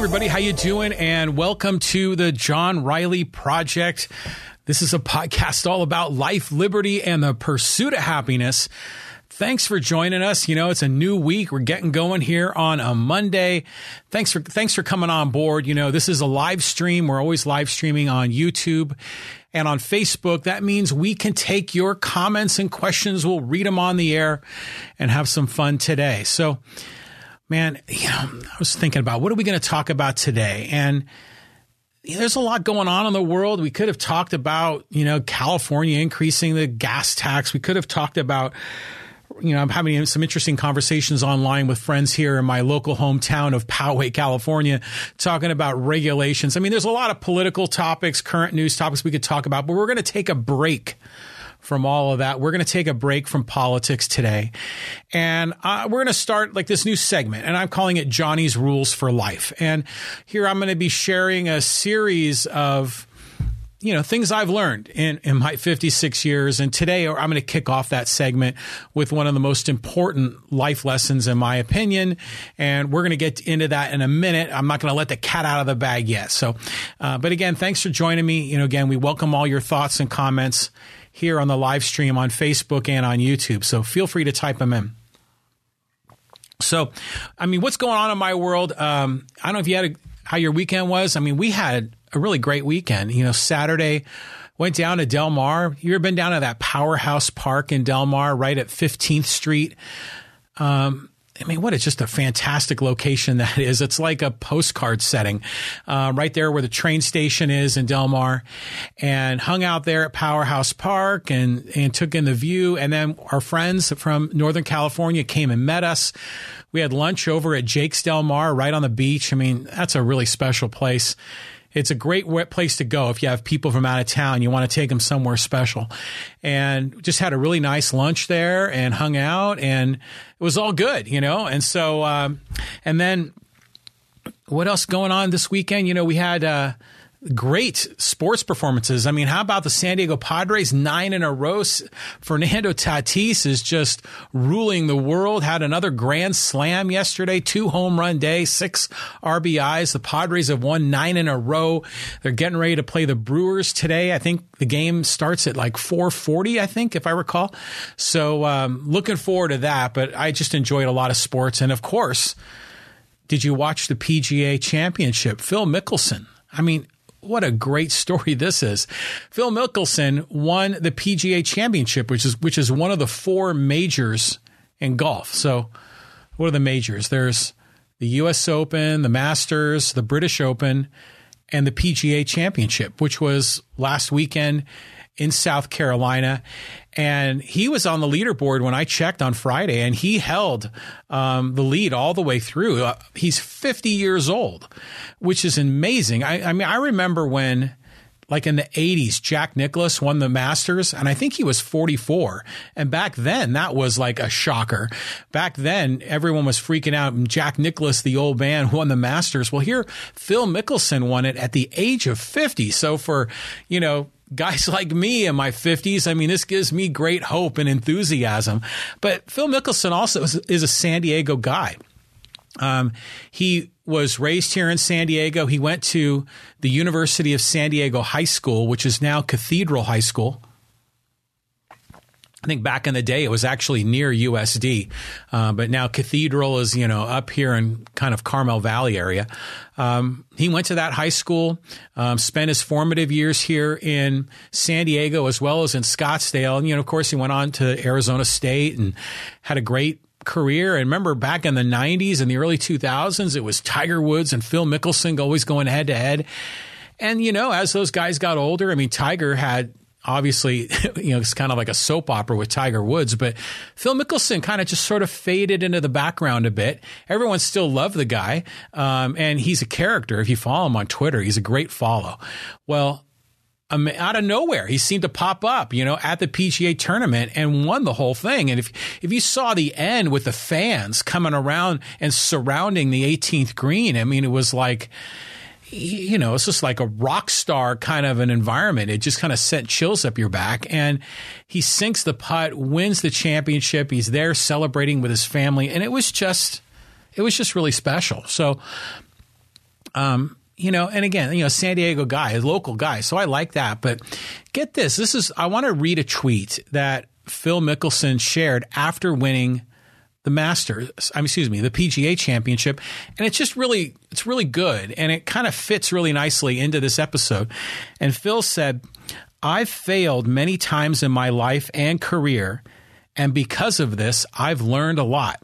everybody, how you doing? And welcome to the John Riley Project. This is a podcast all about life, liberty, and the pursuit of happiness. Thanks for joining us. You know, it's a new week. We're getting going here on a Monday. Thanks for thanks for coming on board. You know, this is a live stream. We're always live streaming on YouTube and on Facebook. That means we can take your comments and questions. We'll read them on the air and have some fun today. So, man, you know, I was thinking about what are we going to talk about today? And there's a lot going on in the world. We could have talked about, you know, California increasing the gas tax. We could have talked about, you know, I'm having some interesting conversations online with friends here in my local hometown of Poway, California, talking about regulations. I mean, there's a lot of political topics, current news topics we could talk about, but we're going to take a break from all of that. We're going to take a break from politics today. And uh, we're going to start like this new segment, and I'm calling it Johnny's Rules for Life. And here I'm going to be sharing a series of you know, things I've learned in, in my 56 years. And today I'm going to kick off that segment with one of the most important life lessons, in my opinion. And we're going to get into that in a minute. I'm not going to let the cat out of the bag yet. So, uh, but again, thanks for joining me. You know, again, we welcome all your thoughts and comments here on the live stream on Facebook and on YouTube. So feel free to type them in. So, I mean, what's going on in my world? Um, I don't know if you had a, how your weekend was. I mean, we had a really great weekend. You know, Saturday went down to Del Mar. You ever been down to that powerhouse park in Del Mar, right at 15th Street? Um, I mean, what is just a fantastic location that is. It's like a postcard setting, uh, right there where the train station is in Del Mar and hung out there at Powerhouse Park and, and took in the view. And then our friends from Northern California came and met us. We had lunch over at Jake's Del Mar right on the beach. I mean, that's a really special place it's a great place to go if you have people from out of town. You want to take them somewhere special. And just had a really nice lunch there and hung out and it was all good, you know? And so, um, and then what else going on this weekend? You know, we had, uh, great sports performances. I mean, how about the San Diego Padres nine in a row? Fernando Tatis is just ruling the world. Had another grand slam yesterday, two home run day, six RBIs. The Padres have won nine in a row. They're getting ready to play the Brewers today. I think the game starts at like 440, I think, if I recall. So, um, looking forward to that, but I just enjoyed a lot of sports. And of course, did you watch the PGA championship? Phil Mickelson. I mean, what a great story this is. Phil Mickelson won the PGA Championship, which is which is one of the four majors in golf. So, what are the majors? There's the U.S. Open, the Masters, the British Open, and the PGA Championship, which was last weekend in South Carolina. And he was on the leaderboard when I checked on Friday, and he held um, the lead all the way through. Uh, he's 50 years old, which is amazing. I, I mean, I remember when like in the 80s, Jack Nicklaus won the Masters, and I think he was 44. And back then, that was like a shocker. Back then, everyone was freaking out. And Jack Nicklaus, the old man, won the Masters. Well, here, Phil Mickelson won it at the age of 50. So for, you know, guys like me in my 50s. I mean, this gives me great hope and enthusiasm. But Phil Mickelson also is, is a San Diego guy. Um, he was raised here in San Diego. He went to the University of San Diego High School, which is now Cathedral High School. I think back in the day it was actually near USD, uh, but now Cathedral is you know up here in kind of Carmel Valley area. Um, he went to that high school, um, spent his formative years here in San Diego as well as in Scottsdale, and you know of course he went on to Arizona State and had a great career. And remember back in the 90s and the early 2000s, it was Tiger Woods and Phil Mickelson always going head to head. And, you know, as those guys got older, I mean, Tiger had obviously, you know, it's kind of like a soap opera with Tiger Woods, but Phil Mickelson kind of just sort of faded into the background a bit. Everyone still loved the guy. Um, and he's a character. If you follow him on Twitter, he's a great follow. Well, um, out of nowhere, he seemed to pop up, you know, at the PGA tournament and won the whole thing. And if if you saw the end with the fans coming around and surrounding the 18th green, I mean, it was like, you know, it's just like a rock star kind of an environment. It just kind of sent chills up your back. And he sinks the putt, wins the championship. He's there celebrating with his family, and it was just, it was just really special. So Um, you know, and again, you know, San Diego guy, a local guy. So I like that. But get this. This is, I want to read a tweet that Phil Mickelson shared after winning the Masters, I mean, excuse me, the PGA championship. And it's just really, it's really good. And it kind of fits really nicely into this episode. And Phil said, I've failed many times in my life and career. And because of this, I've learned a lot.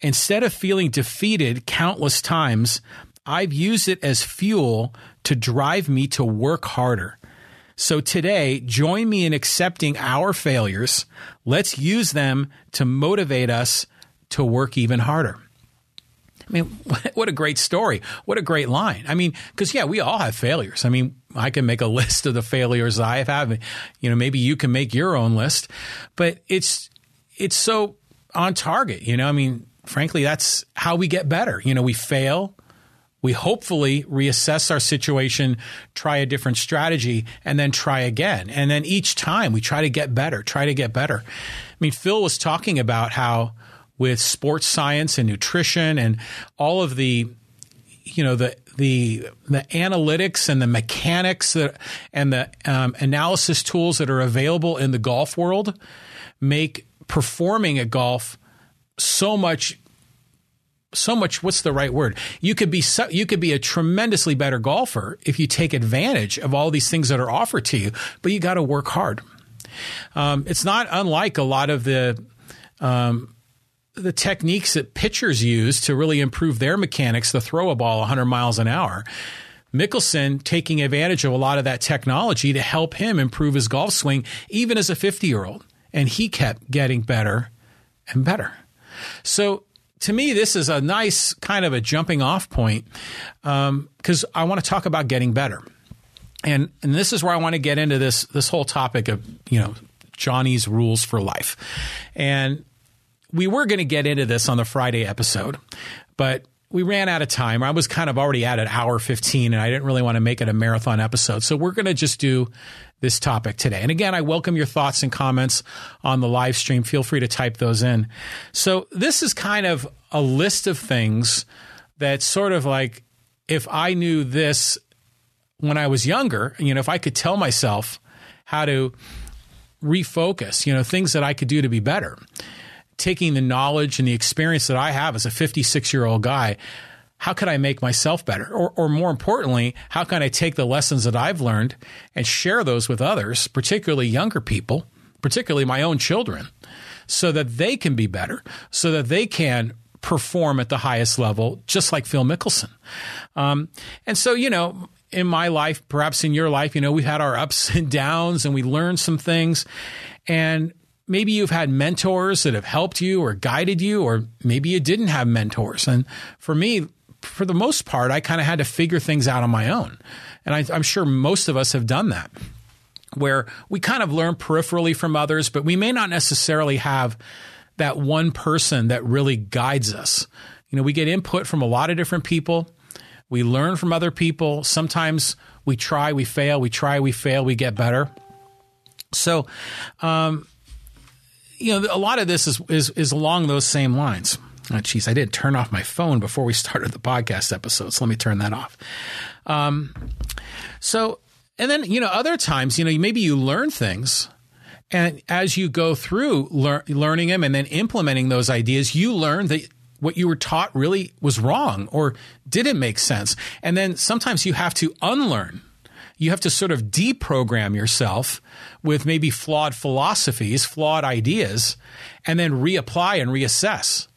Instead of feeling defeated countless times, I've used it as fuel to drive me to work harder. So today, join me in accepting our failures. Let's use them to motivate us to work even harder. I mean, what a great story. What a great line. I mean, because, yeah, we all have failures. I mean, I can make a list of the failures I have had. You know, maybe you can make your own list, but it's, it's so on target. You know, I mean, frankly, that's how we get better. You know, we fail, we hopefully reassess our situation, try a different strategy, and then try again. And then each time we try to get better, try to get better. I mean, Phil was talking about how with sports science and nutrition and all of the, you know, the, the the analytics and the mechanics that, and the um, analysis tools that are available in the golf world make performing at golf so much so much what's the right word? You could be so, you could be a tremendously better golfer if you take advantage of all these things that are offered to you but you got to work hard. Um, it's not unlike a lot of the um, the techniques that pitchers use to really improve their mechanics to throw a ball 100 miles an hour. Mickelson taking advantage of a lot of that technology to help him improve his golf swing even as a 50 year old and he kept getting better and better. So to me, this is a nice kind of a jumping off point because um, I want to talk about getting better. And, and this is where I want to get into this this whole topic of you know Johnny's rules for life, and we were going to get into this on the Friday episode, but we ran out of time. I was kind of already at an hour 15 and I didn't really want to make it a marathon episode. So we're going to just do this topic today. And again, I welcome your thoughts and comments on the live stream. Feel free to type those in. So this is kind of a list of things that sort of like if I knew this when I was younger, you know, if I could tell myself how to refocus, you know, things that I could do to be better, taking the knowledge and the experience that I have as a 56 year old guy how can I make myself better? Or, or more importantly, how can I take the lessons that I've learned and share those with others, particularly younger people, particularly my own children, so that they can be better, so that they can perform at the highest level, just like Phil Mickelson. Um, and so, you know, in my life, perhaps in your life, you know, we've had our ups and downs and we learned some things. And maybe you've had mentors that have helped you or guided you, or maybe you didn't have mentors. And for me, for the most part, I kind of had to figure things out on my own. And I, I'm sure most of us have done that, where we kind of learn peripherally from others, but we may not necessarily have that one person that really guides us. You know, we get input from a lot of different people. We learn from other people. Sometimes we try, we fail, we try, we fail, we get better. So, um, you know, a lot of this is, is, is along those same lines. Oh, I did turn off my phone before we started the podcast episode. So let me turn that off. Um, so, and then, you know, other times, you know, maybe you learn things and as you go through lear- learning them and then implementing those ideas, you learn that what you were taught really was wrong or didn't make sense. And then sometimes you have to unlearn. You have to sort of deprogram yourself with maybe flawed philosophies, flawed ideas, and then reapply and reassess.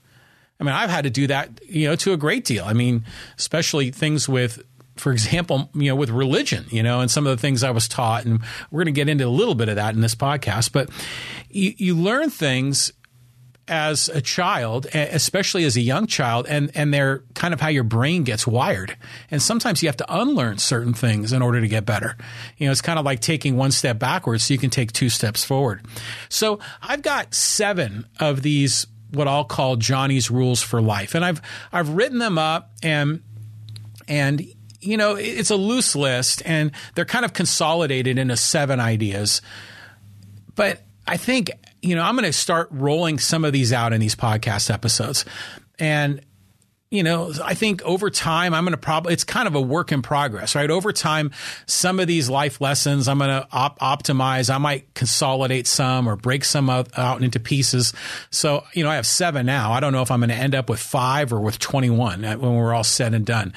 I mean, I've had to do that, you know, to a great deal. I mean, especially things with, for example, you know, with religion, you know, and some of the things I was taught, and we're going to get into a little bit of that in this podcast. But you, you learn things as a child, especially as a young child, and and they're kind of how your brain gets wired. And sometimes you have to unlearn certain things in order to get better. You know, it's kind of like taking one step backwards so you can take two steps forward. So I've got seven of these what I'll call Johnny's rules for life. And I've I've written them up and and you know, it's a loose list and they're kind of consolidated into seven ideas. But I think, you know, I'm going to start rolling some of these out in these podcast episodes. And you know, I think over time, I'm going to probably, it's kind of a work in progress, right? Over time, some of these life lessons, I'm going to op- optimize. I might consolidate some or break some out, out into pieces. So, you know, I have seven now. I don't know if I'm going to end up with five or with 21 uh, when we're all said and done.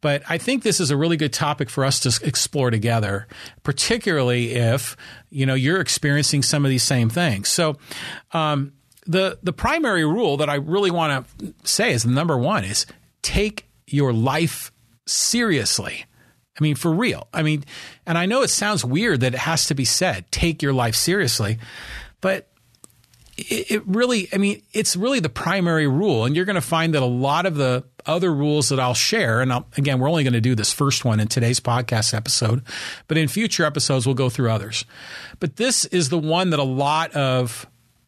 But I think this is a really good topic for us to explore together, particularly if, you know, you're experiencing some of these same things. So, um, the the primary rule that I really want to say is the number one is take your life seriously. I mean, for real. I mean, and I know it sounds weird that it has to be said, take your life seriously, but it, it really, I mean, it's really the primary rule. And you're going to find that a lot of the other rules that I'll share, and I'll, again, we're only going to do this first one in today's podcast episode, but in future episodes, we'll go through others. But this is the one that a lot of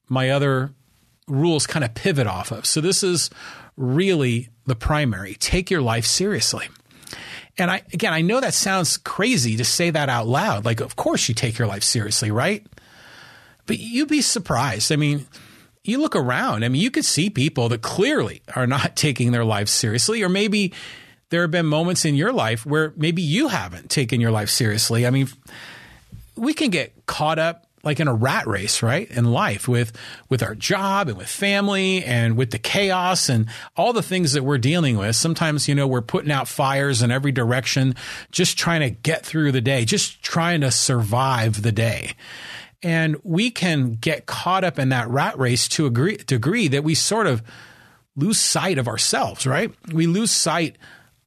my other rules kind of pivot off of. So this is really the primary. Take your life seriously. And I again, I know that sounds crazy to say that out loud. Like, of course you take your life seriously, right? But you'd be surprised. I mean, you look around. I mean, you could see people that clearly are not taking their lives seriously, or maybe there have been moments in your life where maybe you haven't taken your life seriously. I mean, we can get caught up like in a rat race, right? In life with with our job and with family and with the chaos and all the things that we're dealing with. Sometimes, you know, we're putting out fires in every direction, just trying to get through the day, just trying to survive the day. And we can get caught up in that rat race to a degree that we sort of lose sight of ourselves, right? We lose sight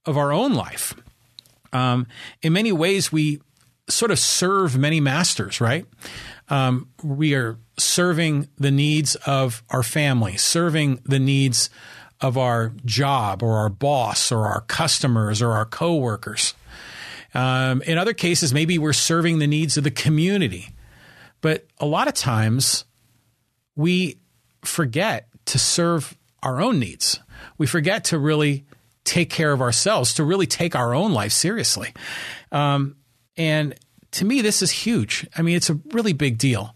of our own life. Um, in many ways, we sort of serve many masters, right? Um, we are serving the needs of our family, serving the needs of our job or our boss or our customers or our coworkers. Um, in other cases, maybe we're serving the needs of the community. But a lot of times we forget to serve our own needs. We forget to really take care of ourselves, to really take our own life seriously. Um, and to me, this is huge. I mean, it's a really big deal.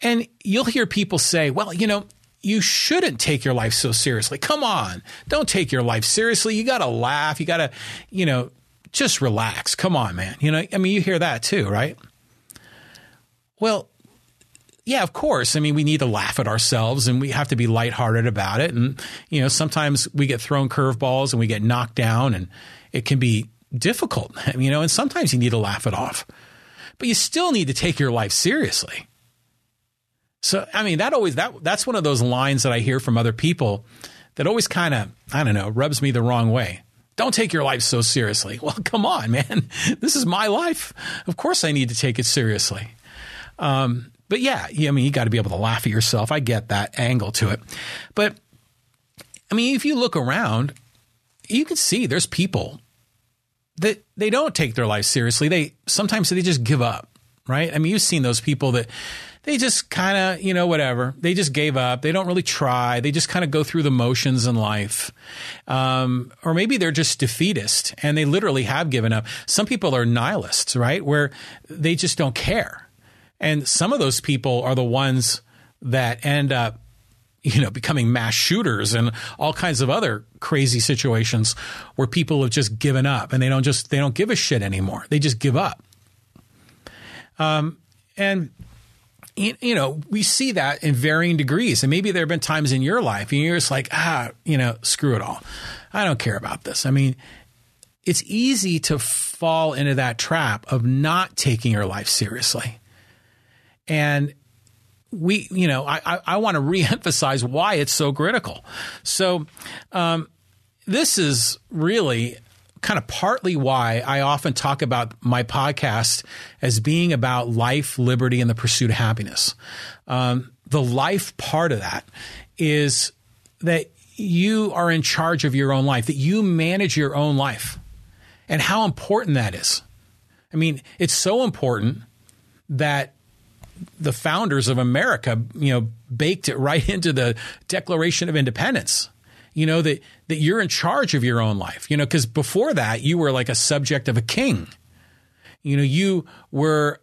And you'll hear people say, well, you know, you shouldn't take your life so seriously. Come on. Don't take your life seriously. You got to laugh. You got to, you know, just relax. Come on, man. You know, I mean, you hear that too, right? Well, yeah, of course. I mean, we need to laugh at ourselves and we have to be lighthearted about it. And, you know, sometimes we get thrown curveballs and we get knocked down and it can be difficult, you know, and sometimes you need to laugh it off, but you still need to take your life seriously. So, I mean, that always, that, that's one of those lines that I hear from other people that always kind of, I don't know, rubs me the wrong way. Don't take your life so seriously. Well, come on, man. This is my life. Of course I need to take it seriously. Um, but yeah, I mean, you got to be able to laugh at yourself. I get that angle to it. But I mean, if you look around, you can see there's people that they don't take their life seriously. They sometimes they just give up, right? I mean, you've seen those people that they just kind of, you know, whatever. They just gave up. They don't really try. They just kind of go through the motions in life. Um, or maybe they're just defeatist and they literally have given up. Some people are nihilists, right? Where they just don't care. And some of those people are the ones that end up you know, becoming mass shooters and all kinds of other crazy situations where people have just given up and they don't just they don't give a shit anymore. They just give up. Um, and you know, we see that in varying degrees. And maybe there have been times in your life and you're just like, ah, you know, screw it all. I don't care about this. I mean, it's easy to fall into that trap of not taking your life seriously. And we, you know, I, I, I want to reemphasize why it's so critical. So, um, this is really kind of partly why I often talk about my podcast as being about life, liberty, and the pursuit of happiness. Um, the life part of that is that you are in charge of your own life, that you manage your own life, and how important that is. I mean, it's so important that the founders of America, you know, baked it right into the Declaration of Independence. You know that that you're in charge of your own life. You know, because before that you were like a subject of a king. You know, you were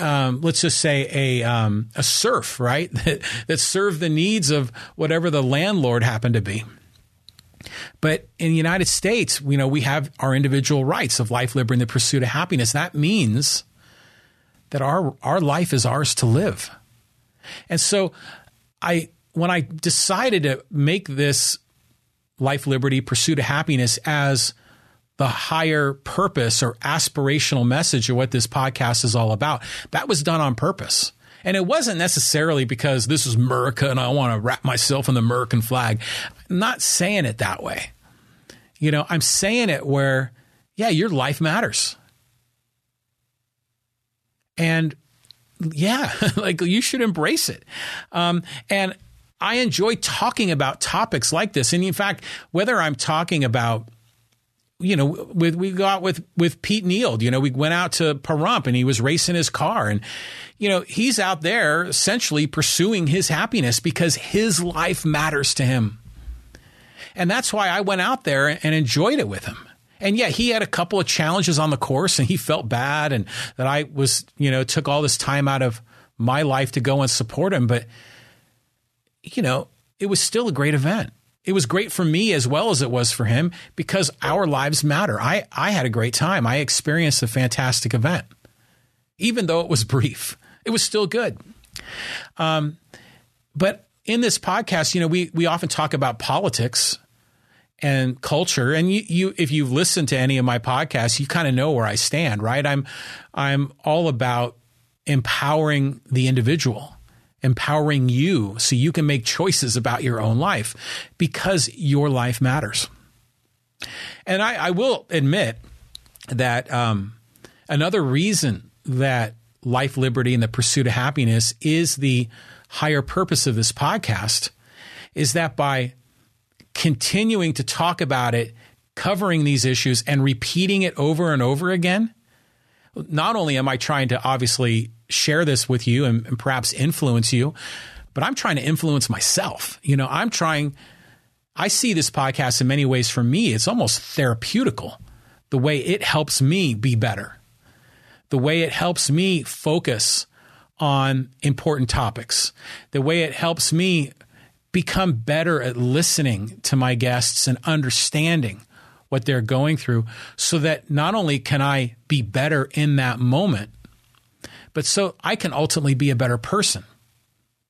um, let's just say a um, a serf, right? That that served the needs of whatever the landlord happened to be. But in the United States, you know, we have our individual rights of life, liberty, and the pursuit of happiness. That means that our our life is ours to live. And so I when I decided to make this life, liberty, pursuit of happiness as the higher purpose or aspirational message of what this podcast is all about, that was done on purpose. And it wasn't necessarily because this is America and I want to wrap myself in the American flag. I'm not saying it that way. You know, I'm saying it where, yeah, your life matters. And yeah, like you should embrace it. Um, and I enjoy talking about topics like this. And in fact, whether I'm talking about you know, with we got with with Pete Neild, you know, we went out to Pahrump and he was racing his car and you know, he's out there essentially pursuing his happiness because his life matters to him. And that's why I went out there and enjoyed it with him. And yeah, he had a couple of challenges on the course and he felt bad and that I was, you know, took all this time out of my life to go and support him. But, you know, it was still a great event. It was great for me as well as it was for him because our lives matter. I, I had a great time. I experienced a fantastic event. Even though it was brief, it was still good. Um, but in this podcast, you know, we, we often talk about politics and culture. And you, you, if you've listened to any of my podcasts, you kind of know where I stand, right? I'm, I'm all about empowering the individual, empowering you so you can make choices about your own life because your life matters. And I, I will admit that um, another reason that life, liberty, and the pursuit of happiness is the higher purpose of this podcast is that by continuing to talk about it, covering these issues, and repeating it over and over again, not only am I trying to obviously share this with you and, and perhaps influence you, but I'm trying to influence myself. You know, I'm trying, I see this podcast in many ways for me, it's almost therapeutical the way it helps me be better, the way it helps me focus on important topics, the way it helps me become better at listening to my guests and understanding what they're going through so that not only can I be better in that moment, but so I can ultimately be a better person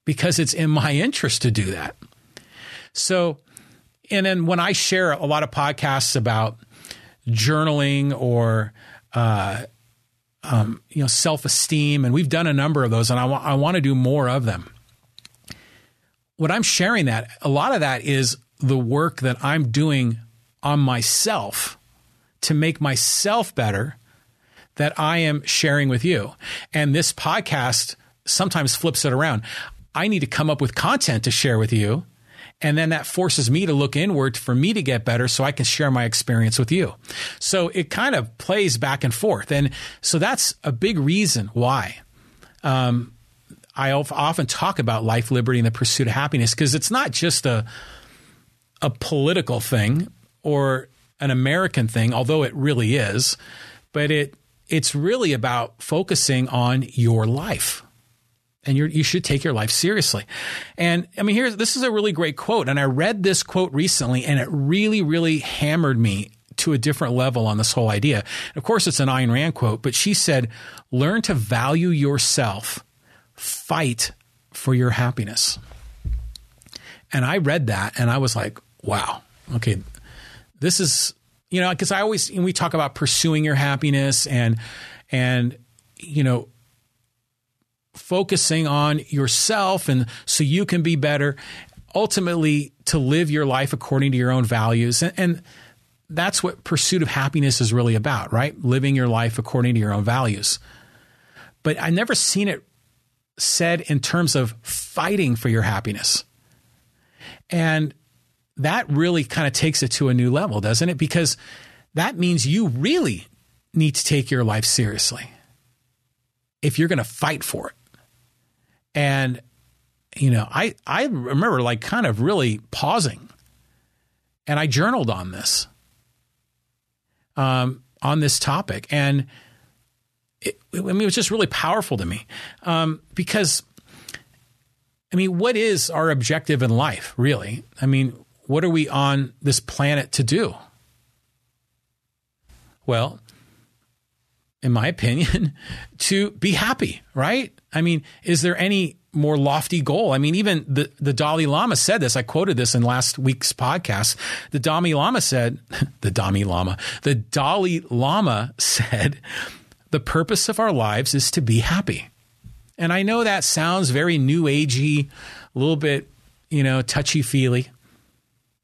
because it's in my interest to do that. So, and then when I share a lot of podcasts about journaling or, uh, um, you know, self esteem, and we've done a number of those, and I, I want to do more of them what I'm sharing that a lot of that is the work that I'm doing on myself to make myself better that I am sharing with you. And this podcast sometimes flips it around. I need to come up with content to share with you. And then that forces me to look inward for me to get better so I can share my experience with you. So it kind of plays back and forth. And so that's a big reason why um, I often talk about life, liberty, and the pursuit of happiness because it's not just a a political thing or an American thing, although it really is, but it it's really about focusing on your life. And you should take your life seriously. And I mean, here's this is a really great quote. And I read this quote recently, and it really, really hammered me to a different level on this whole idea. Of course, it's an Ayn Rand quote, but she said, "Learn to value yourself." Fight for your happiness. And I read that and I was like, wow, okay, this is, you know, because I always, we talk about pursuing your happiness and, and, you know, focusing on yourself and so you can be better, ultimately to live your life according to your own values. And, and that's what pursuit of happiness is really about, right? Living your life according to your own values. But I never seen it said in terms of fighting for your happiness. And that really kind of takes it to a new level, doesn't it? Because that means you really need to take your life seriously if you're going to fight for it. And, you know, I, I remember like kind of really pausing and I journaled on this, um, on this topic. And, it, I mean, it was just really powerful to me um, because, I mean, what is our objective in life, really? I mean, what are we on this planet to do? Well, in my opinion, to be happy, right? I mean, is there any more lofty goal? I mean, even the, the Dalai Lama said this. I quoted this in last week's podcast. The Dalai Lama said, the Dalai Lama, the Dalai Lama said, the purpose of our lives is to be happy. And I know that sounds very new agey, a little bit, you know, touchy feely.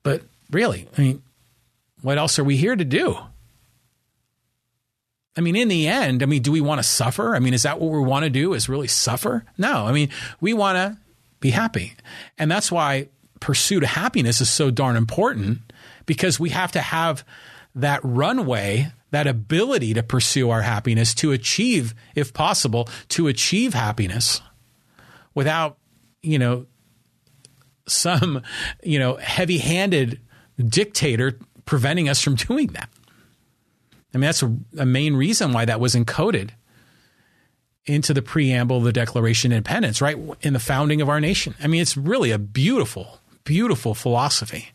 But really, I mean, what else are we here to do? I mean, in the end, I mean, do we want to suffer? I mean, is that what we want to do? Is really suffer? No. I mean, we want to be happy. And that's why pursuit of happiness is so darn important because we have to have that runway, that ability to pursue our happiness, to achieve, if possible, to achieve happiness without, you know, some, you know, heavy handed dictator preventing us from doing that. I mean, that's a, a, main reason why that was encoded into the preamble of the Declaration of Independence, right? In the founding of our nation. I mean, it's really a beautiful, beautiful philosophy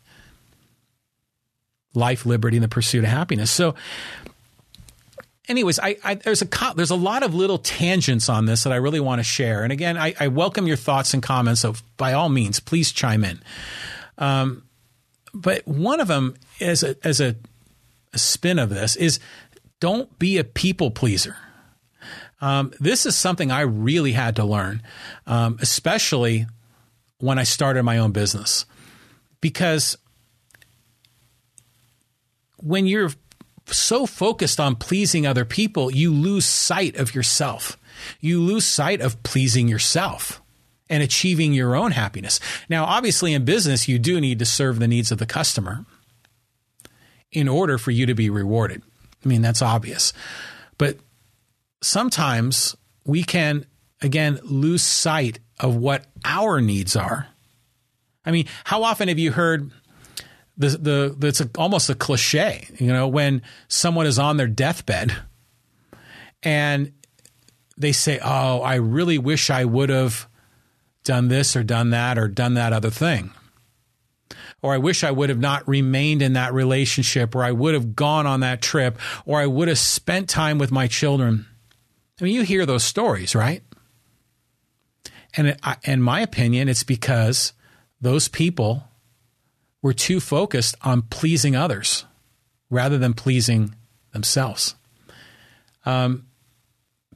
life, liberty, and the pursuit of happiness. So, anyways, I, I, there's a there's a lot of little tangents on this that I really want to share. And again, I, I welcome your thoughts and comments. So by all means, please chime in. Um, but one of them as a as a, a spin of this is don't be a people pleaser. Um, this is something I really had to learn, um, especially when I started my own business, because when you're so focused on pleasing other people, you lose sight of yourself. You lose sight of pleasing yourself and achieving your own happiness. Now, obviously, in business, you do need to serve the needs of the customer in order for you to be rewarded. I mean, that's obvious. But sometimes we can, again, lose sight of what our needs are. I mean, how often have you heard the the it's a, almost a cliche, you know, when someone is on their deathbed and they say, "Oh, I really wish I would have done this or done that or done that other thing." Or I wish I would have not remained in that relationship, or I would have gone on that trip, or I would have spent time with my children. I mean, you hear those stories, right? And in my opinion, it's because those people were too focused on pleasing others rather than pleasing themselves. Um,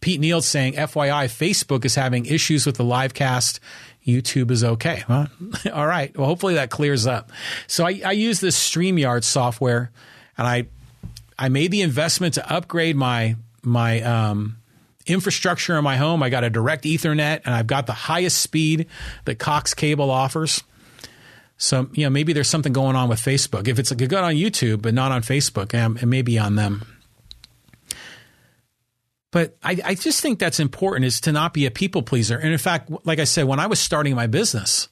Pete Neal saying, FYI, Facebook is having issues with the live cast. YouTube is okay. Huh? All right. Well, hopefully that clears up. So I, I use this StreamYard software and I I made the investment to upgrade my my um, infrastructure in my home. I got a direct Ethernet and I've got the highest speed that Cox Cable offers. So, you know, maybe there's something going on with Facebook. If it's good on YouTube, but not on Facebook, um, it may be on them. But I, I just think that's important is to not be a people pleaser. And in fact, like I said, when I was starting my business,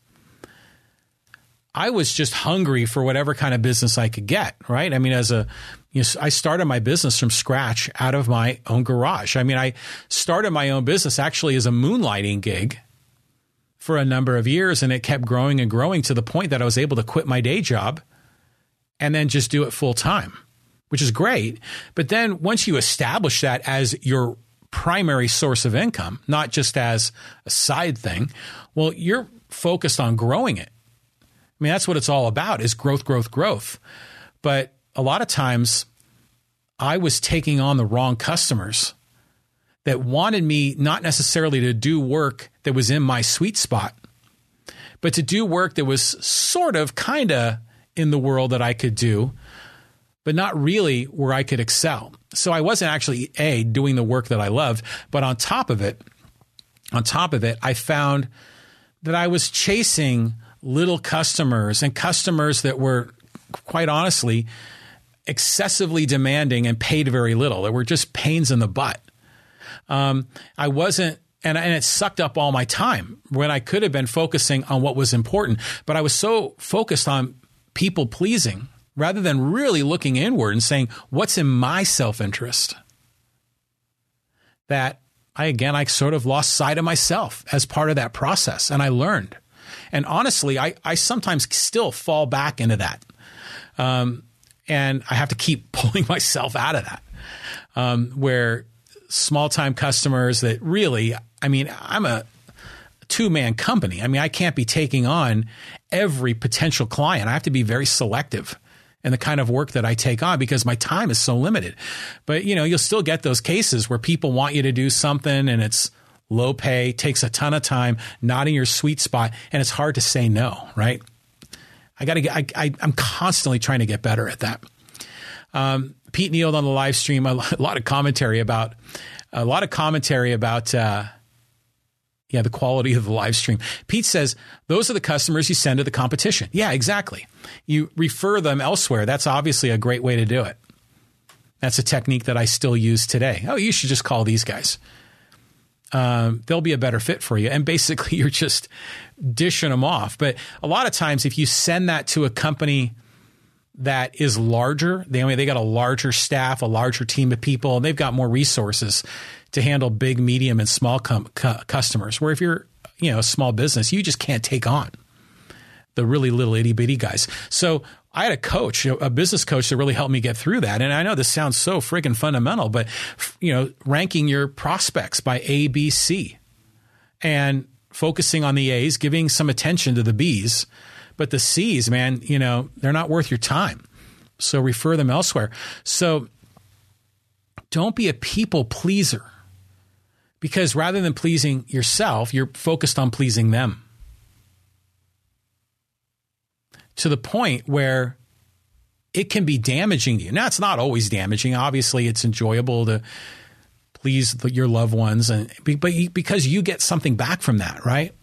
I was just hungry for whatever kind of business I could get, right? I mean, as a, you know, I started my business from scratch out of my own garage. I mean, I started my own business actually as a moonlighting gig for a number of years and it kept growing and growing to the point that I was able to quit my day job and then just do it full time, which is great. But then once you establish that as your primary source of income, not just as a side thing, well, you're focused on growing it. I mean, that's what it's all about is growth, growth, growth. But a lot of times I was taking on the wrong customers that wanted me not necessarily to do work that was in my sweet spot, but to do work that was sort of kind of in the world that I could do, but not really where I could excel. So I wasn't actually A, doing the work that I loved, but on top of it, on top of it, I found that I was chasing little customers and customers that were quite honestly excessively demanding and paid very little. That were just pains in the butt. Um, I wasn't and, and it sucked up all my time when I could have been focusing on what was important. But I was so focused on people pleasing rather than really looking inward and saying, what's in my self interest? That I, again, I sort of lost sight of myself as part of that process. And I learned. And honestly, I, I sometimes still fall back into that. Um, and I have to keep pulling myself out of that. Um, where small time customers that really, I mean, I'm a two man company. I mean, I can't be taking on every potential client. I have to be very selective in the kind of work that I take on because my time is so limited. But, you know, you'll still get those cases where people want you to do something and it's low pay, takes a ton of time, not in your sweet spot, and it's hard to say no, right? I got to get, I, I, am constantly trying to get better at that. Um, Pete Neal on the live stream, a lot of commentary about, a lot of commentary about, uh, yeah, the quality of the live stream. Pete says those are the customers you send to the competition. Yeah, exactly. You refer them elsewhere. That's obviously a great way to do it. That's a technique that I still use today. Oh, you should just call these guys. Um, they'll be a better fit for you. And basically, you're just dishing them off. But a lot of times, if you send that to a company that is larger, they mean, they got a larger staff, a larger team of people, and they've got more resources to handle big, medium, and small com- cu- customers. Where if you're you know a small business, you just can't take on the really little itty bitty guys. So I had a coach, a business coach that really helped me get through that. And I know this sounds so friggin' fundamental, but you know, ranking your prospects by A, B, C, and focusing on the A's, giving some attention to the B's, but the C's, man, you know, they're not worth your time. So refer them elsewhere. So don't be a people pleaser because rather than pleasing yourself, you're focused on pleasing them. to the point where it can be damaging to you. Now, it's not always damaging. Obviously, it's enjoyable to please your loved ones, and but because you get something back from that, right?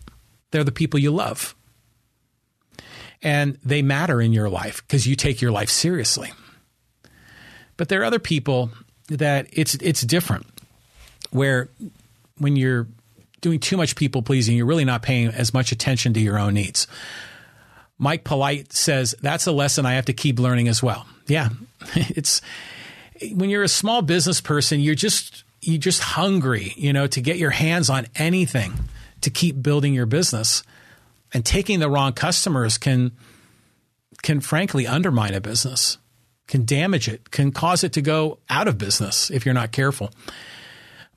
They're the people you love, and they matter in your life because you take your life seriously. But there are other people that it's it's different, where when you're doing too much people pleasing, you're really not paying as much attention to your own needs. Mike Polite says that's a lesson I have to keep learning as well. Yeah, it's when you're a small business person, you're just you're just hungry, you know, to get your hands on anything to keep building your business. And taking the wrong customers can can frankly undermine a business, can damage it, can cause it to go out of business if you're not careful.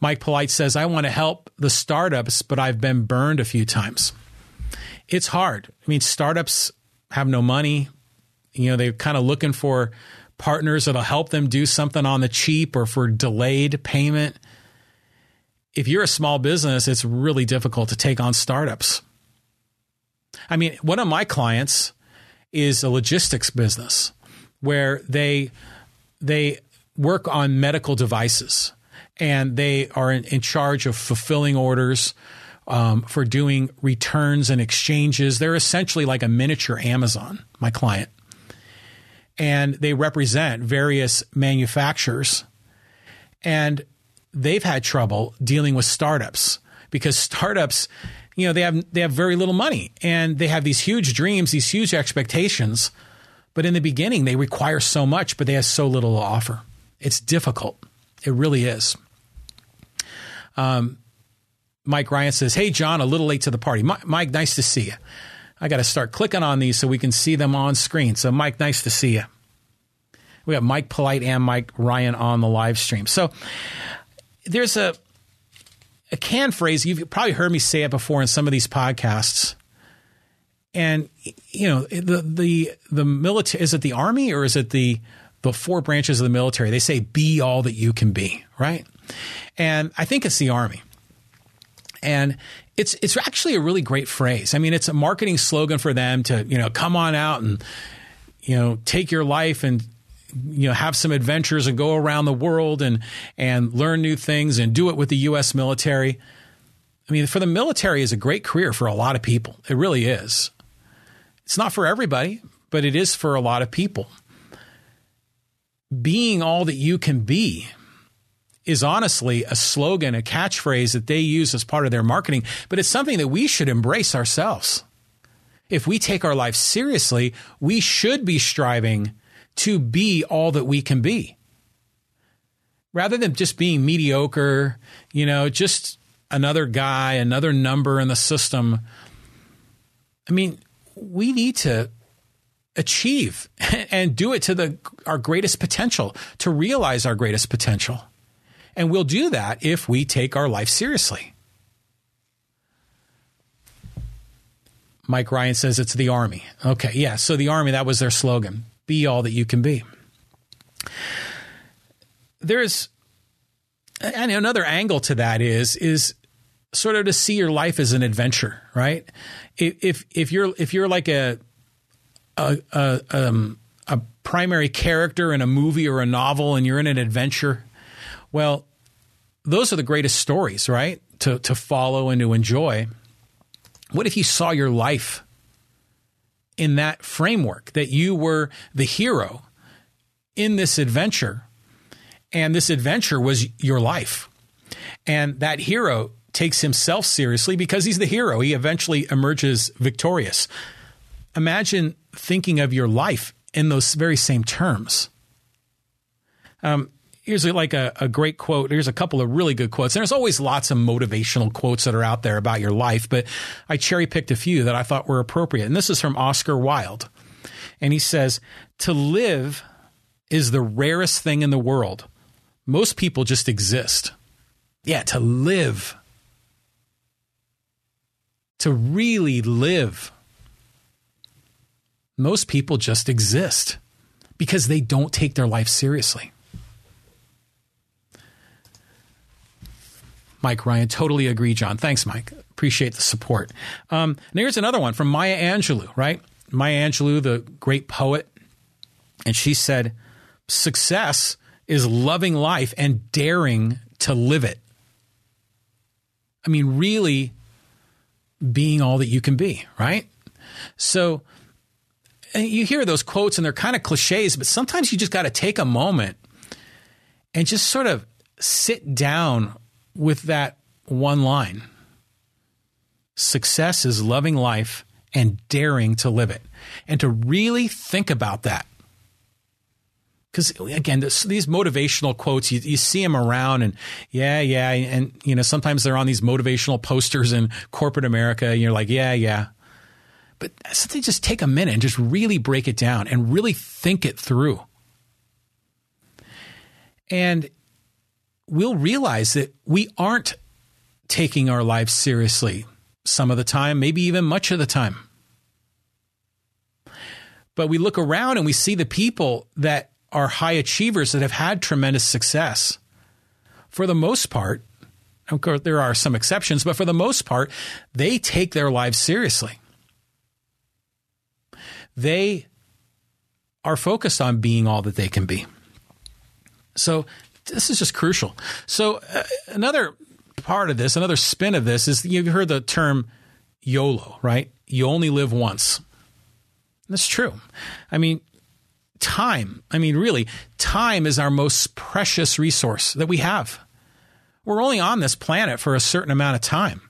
Mike Polite says, I want to help the startups, but I've been burned a few times it's hard. I mean, startups have no money. You know, they're kind of looking for partners that'll help them do something on the cheap or for delayed payment. If you're a small business, it's really difficult to take on startups. I mean, one of my clients is a logistics business where they they work on medical devices and they are in, in charge of fulfilling orders um, for doing returns and exchanges. They're essentially like a miniature Amazon, my client. And they represent various manufacturers. And they've had trouble dealing with startups because startups, you know, they have they have very little money and they have these huge dreams, these huge expectations. But in the beginning, they require so much, but they have so little to offer. It's difficult. It really is. Um, Mike Ryan says, Hey, John, a little late to the party. Mike, nice to see you. I got to start clicking on these so we can see them on screen. So, Mike, nice to see you. We got Mike Polite and Mike Ryan on the live stream. So, there's a a canned phrase. You've probably heard me say it before in some of these podcasts. And you know the the the military is it the army or is it the the four branches of the military? They say be all that you can be, right? And I think it's the army. And it's it's actually a really great phrase. I mean, it's a marketing slogan for them to, you know, come on out and you know, take your life and you know, have some adventures and go around the world and and learn new things and do it with the US military. I mean, for the military is a great career for a lot of people. It really is. It's not for everybody, but it is for a lot of people. Being all that you can be is honestly a slogan, a catchphrase that they use as part of their marketing, but it's something that we should embrace ourselves. If we take our life seriously, we should be striving to be all that we can be. Rather than just being mediocre, you know, just another guy, another number in the system. I mean, we need to achieve and do it to the our greatest potential, to realize our greatest potential. And we'll do that if we take our life seriously. Mike Ryan says it's the Army. Okay, yeah. So the Army, that was their slogan be all that you can be. There's and another angle to that is is sort of to see your life as an adventure, right? If if you're if you're like a a a, um, a primary character in a movie or a novel and you're in an adventure, well, those are the greatest stories, right? To to follow and to enjoy. What if you saw your life in that framework that you were the hero in this adventure and this adventure was your life. And that hero takes himself seriously because he's the hero. He eventually emerges victorious. Imagine thinking of your life in those very same terms. Um, here's like a, a, great quote. Here's a couple of really good quotes. And there's always lots of motivational quotes that are out there about your life, but I cherry picked a few that I thought were appropriate. And this is from Oscar Wilde. And he says, To live is the rarest thing in the world. Most people just exist. Yeah, to live. To really live. Most people just exist because they don't take their life seriously. Mike Ryan. Totally agree, John. Thanks, Mike. Appreciate the support. Um, and here's another one from Maya Angelou, right? Maya Angelou, the great poet. And she said, Success is loving life and daring to live it. I mean, really being all that you can be, right? So you hear those quotes and they're kind of cliches, but sometimes you just got to take a moment and just sort of sit down with that one line Success is loving life and daring to live it. And to really think about that. Because again, this, these motivational quotes, you, you see them around, and yeah, yeah, and you know sometimes they're on these motivational posters in corporate America, and you're like, yeah, yeah. But something just take a minute and just really break it down and really think it through. And we'll realize that we aren't taking our lives seriously some of the time, maybe even much of the time. But we look around and we see the people that are high achievers that have had tremendous success. For the most part, of course, there are some exceptions, but for the most part, they take their lives seriously. They are focused on being all that they can be. So this is just crucial. So uh, another part of this, another spin of this is you've heard the term YOLO, right? You only live once. That's true. I mean, time. I mean, really, time is our most precious resource that we have. We're only on this planet for a certain amount of time.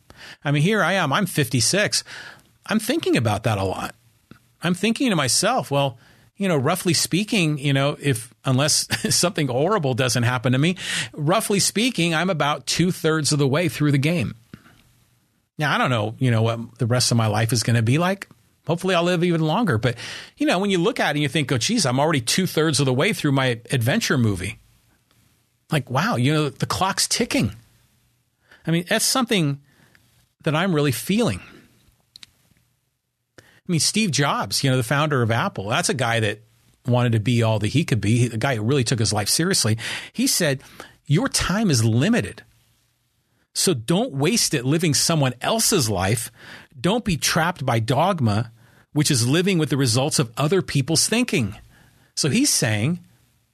I mean, here I am. I'm 56. I'm thinking about that a lot. I'm thinking to myself, well, you know, roughly speaking, you know, if unless something horrible doesn't happen to me, roughly speaking, I'm about two thirds of the way through the game. Now, I don't know, you know, what the rest of my life is going to be like. Hopefully, I'll live even longer. But, you know, when you look at it and you think, oh, geez, I'm already two thirds of the way through my adventure movie. Like, wow, you know, the clock's ticking. I mean, that's something that I'm really feeling. I mean, Steve Jobs, you know, the founder of Apple, that's a guy that wanted to be all that he could be, the guy who really took his life seriously. He said, Your time is limited. So don't waste it living someone else's life. Don't be trapped by dogma, which is living with the results of other people's thinking. So he's saying,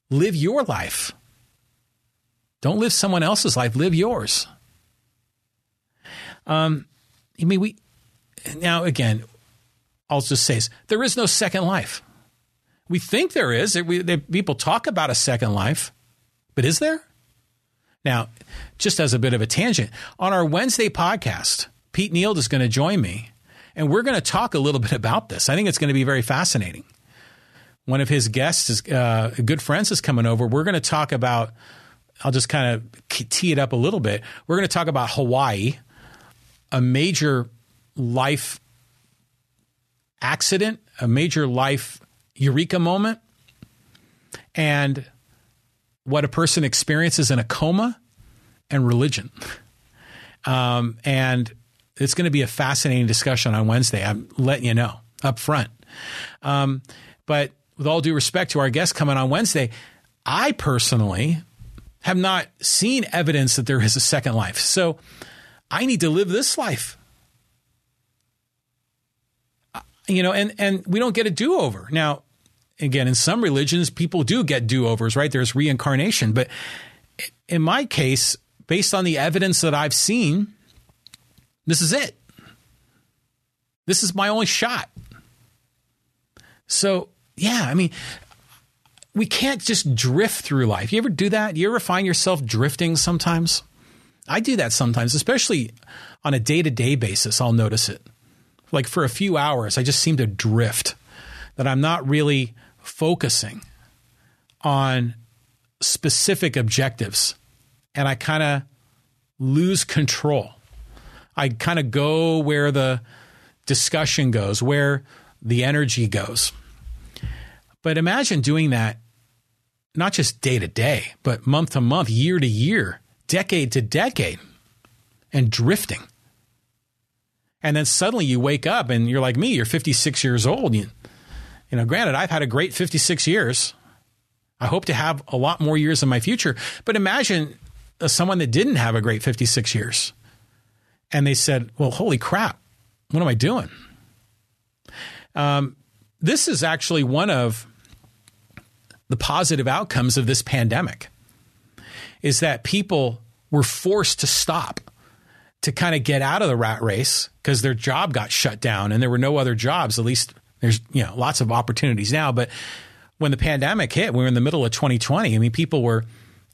live your life. Don't live someone else's life, live yours. Um, I mean, we now again, I'll just say this, there is no second life. We think there is. We, they, people talk about a second life, but is there? Now, just as a bit of a tangent, on our Wednesday podcast, Pete Neild is going to join me, and we're going to talk a little bit about this. I think it's going to be very fascinating. One of his guests, is, uh, good friends, is coming over. We're going to talk about. I'll just kind of tee it up a little bit. We're going to talk about Hawaii, a major life accident, a major life eureka moment, and what a person experiences in a coma and religion. Um, and it's going to be a fascinating discussion on Wednesday. I'm letting you know up front. Um, but with all due respect to our guest coming on Wednesday, I personally have not seen evidence that there is a second life. So I need to live this life. Uh, you know, and and we don't get a do-over. Now, again, in some religions people do get do-overs, right? There's reincarnation, but in my case, based on the evidence that I've seen, this is it. This is my only shot. So, yeah, I mean, we can't just drift through life. You ever do that? You ever find yourself drifting sometimes? I do that sometimes, especially on a day to day basis. I'll notice it. Like for a few hours, I just seem to drift, that I'm not really focusing on specific objectives. And I kind of lose control. I kind of go where the discussion goes, where the energy goes. But imagine doing that not just day to day, but month to month, year to year, decade to decade, and drifting. And then suddenly you wake up and you're like me, you're 56 years old. You, you know, granted, I've had a great 56 years. I hope to have a lot more years in my future. But imagine uh, someone that didn't have a great 56 years and they said, well, holy crap, what am I doing? Um, this is actually one of the positive outcomes of this pandemic is that people were forced to stop to kind of get out of the rat race because their job got shut down and there were no other jobs. At least there's you know lots of opportunities now, but when the pandemic hit, we were in the middle of 2020. I mean, people were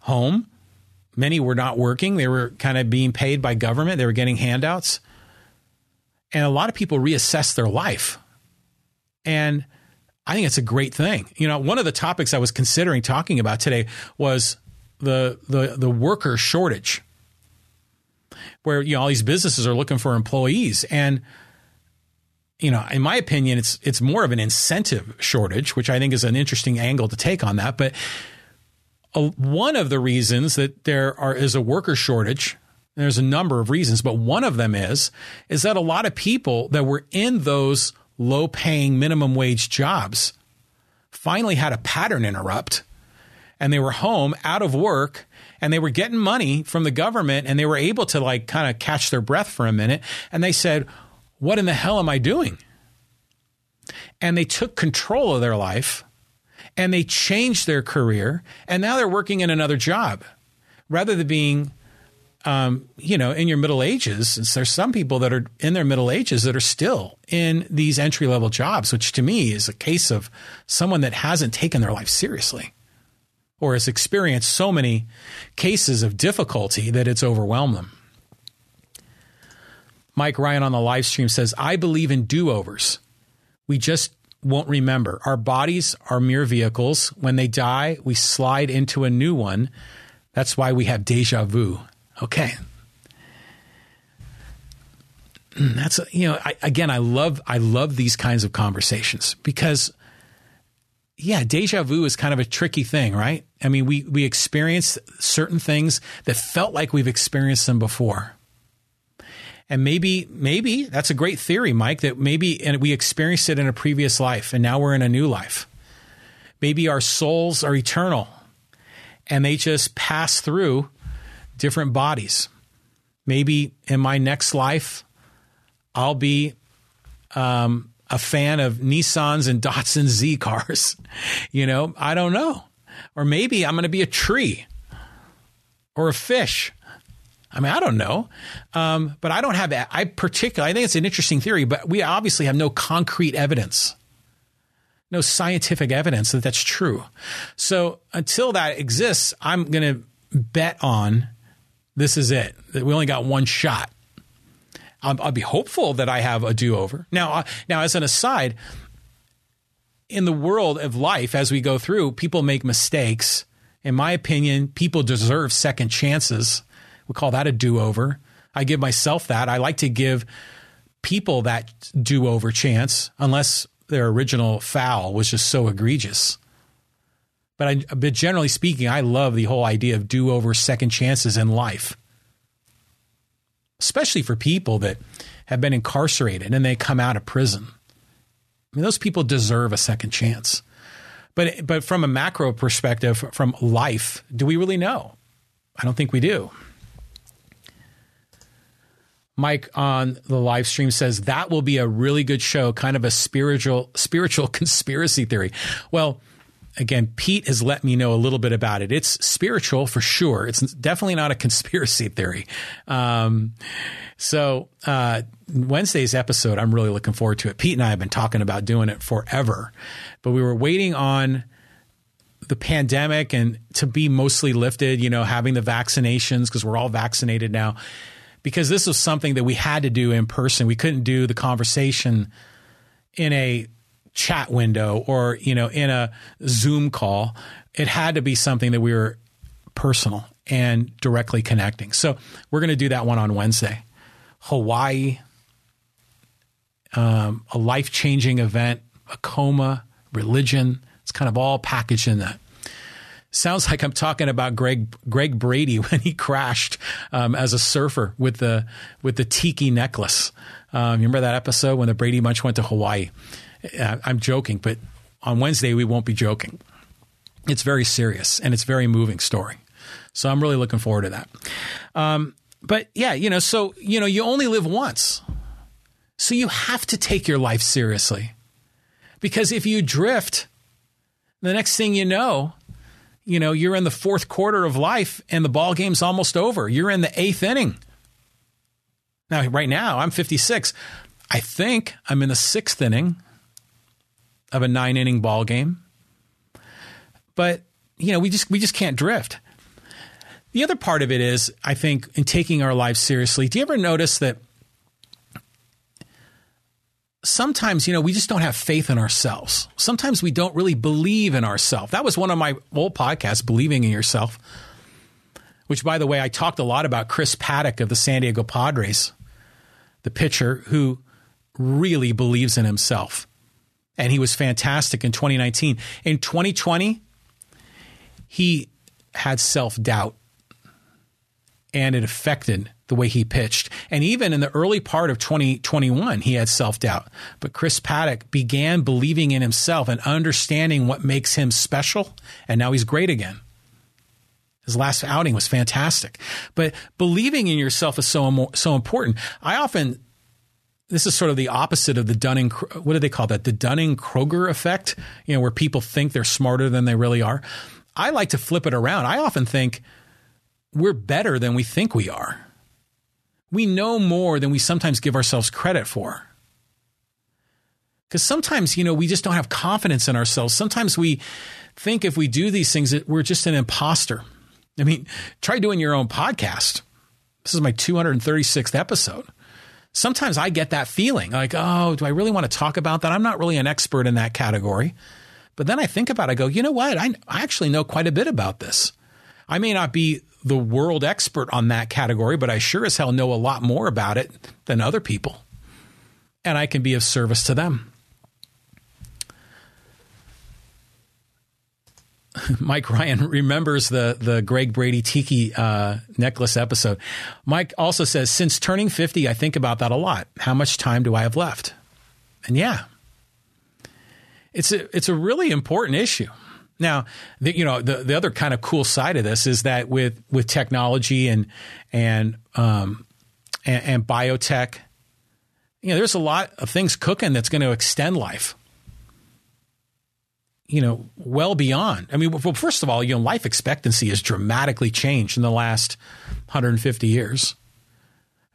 home. Many were not working. They were kind of being paid by government. They were getting handouts. And a lot of people reassessed their life. And I think it's a great thing. You know, one of the topics I was considering talking about today was the the the worker shortage, where you know all these businesses are looking for employees, and you know, in my opinion, it's it's more of an incentive shortage, which I think is an interesting angle to take on that. But a, one of the reasons that there are is a worker shortage there's a number of reasons, but one of them is is that a lot of people that were in those low paying minimum wage jobs finally had a pattern interrupt and they were home out of work and they were getting money from the government and they were able to like kind of catch their breath for a minute and they said what in the hell am i doing? And they took control of their life and they changed their career and now they're working in another job. Rather than being um, you know, in your middle ages, there's some people that are in their middle ages that are still in these entry level jobs, which to me is a case of someone that hasn't taken their life seriously or has experienced so many cases of difficulty that it's overwhelmed them. Mike Ryan on the live stream says, I believe in do overs. We just won't remember. Our bodies are mere vehicles. When they die, we slide into a new one. That's why we have deja vu. Okay. That's you know I, again I love I love these kinds of conversations because yeah deja vu is kind of a tricky thing right? I mean we we experience certain things that felt like we've experienced them before. And maybe maybe that's a great theory Mike that maybe and we experienced it in a previous life and now we're in a new life. Maybe our souls are eternal and they just pass through different bodies. Maybe in my next life, I'll be um, a fan of Nissans and Datsun Z cars. you know, I don't know. Or maybe I'm going to be a tree or a fish. I mean, I don't know. Um, but I don't have, I particularly, I think it's an interesting theory, but we obviously have no concrete evidence, no scientific evidence that that's true. So until that exists, I'm going to bet on this is it. That we only got one shot. I'll, I'll be hopeful that I have a do over. Now, uh, now as an aside, in the world of life, as we go through, people make mistakes. In my opinion, people deserve second chances. We call that a do over. I give myself that. I like to give people that do over chance unless their original foul was just so egregious. But, I, but generally speaking, I love the whole idea of do over second chances in life, especially for people that have been incarcerated and they come out of prison. I mean, those people deserve a second chance. But but from a macro perspective, from life, do we really know? I don't think we do. Mike on the live stream says that will be a really good show, kind of a spiritual spiritual conspiracy theory. Well, again, Pete has let me know a little bit about it. It's spiritual for sure. It's definitely not a conspiracy theory. Um, so uh, Wednesday's episode, I'm really looking forward to it. Pete and I have been talking about doing it forever, but we were waiting on the pandemic and to be mostly lifted. You know, having the vaccinations because we're all vaccinated now because this was something that we had to do in person. We couldn't do the conversation in a chat window or, you know, in a Zoom call. It had to be something that we were personal and directly connecting. So we're going to do that one on Wednesday. Hawaii, um, a life changing event, a coma, religion. It's kind of all packaged in that. Sounds like I'm talking about Greg Greg Brady when he crashed um, as a surfer with the with the tiki necklace. Um, remember that episode when the Brady Bunch went to Hawaii? Uh, I'm joking, but on Wednesday we won't be joking. It's very serious and it's very moving story. So I'm really looking forward to that. Um, but yeah, you know, so you know, you only live once, so you have to take your life seriously, because if you drift, the next thing you know, you know, you're in the fourth quarter of life and the ball game's almost over. You're in the eighth inning. Now, right now, I'm 56. I think I'm in the sixth inning of a nine inning ball game. But, you know, we just we just can't drift. The other part of it is, I think, in taking our lives seriously, do you ever notice that sometimes, you know, we just don't have faith in ourselves. Sometimes we don't really believe in ourselves. That was one of my old podcasts, Believing in Yourself, which, by the way, I talked a lot about Chris Paddack of the San Diego Padres, the pitcher who really believes in himself. And he was fantastic in 2019. In 2020, he had self doubt and it affected the way he pitched. And even in the early part of 2021, he had self doubt. But Chris Paddack began believing in himself and understanding what makes him special. And now he's great again. His last outing was fantastic. But believing in yourself is so, so important. I often, this is sort of the opposite of the Dunning, what do they call that? The Dunning Kruger effect, you know, where people think they're smarter than they really are. I like to flip it around. I often think we're better than we think we are we know more than we sometimes give ourselves credit for. Because sometimes, you know, we just don't have confidence in ourselves. Sometimes we think if we do these things that we're just an imposter. I mean, try doing your own podcast. This is my 236th episode. Sometimes I get that feeling like, oh, do I really want to talk about that? I'm not really an expert in that category. But then I think about it, I go, you know what? I, I actually know quite a bit about this. I may not be the world expert on that category, but I sure as hell know a lot more about it than other people. And I can be of service to them. Mike Ryan remembers the the Greg Brady Tiki uh, necklace episode. Mike also says, since turning 50, I think about that a lot. How much time do I have left? And yeah, it's a, it's a really important issue. Now, the, you know, the, the other kind of cool side of this is that with, with technology and, and, um, and, and biotech, you know, there's a lot of things cooking that's going to extend life. You know, well beyond. I mean, well, first of all, you know, life expectancy has dramatically changed in the last 150 years.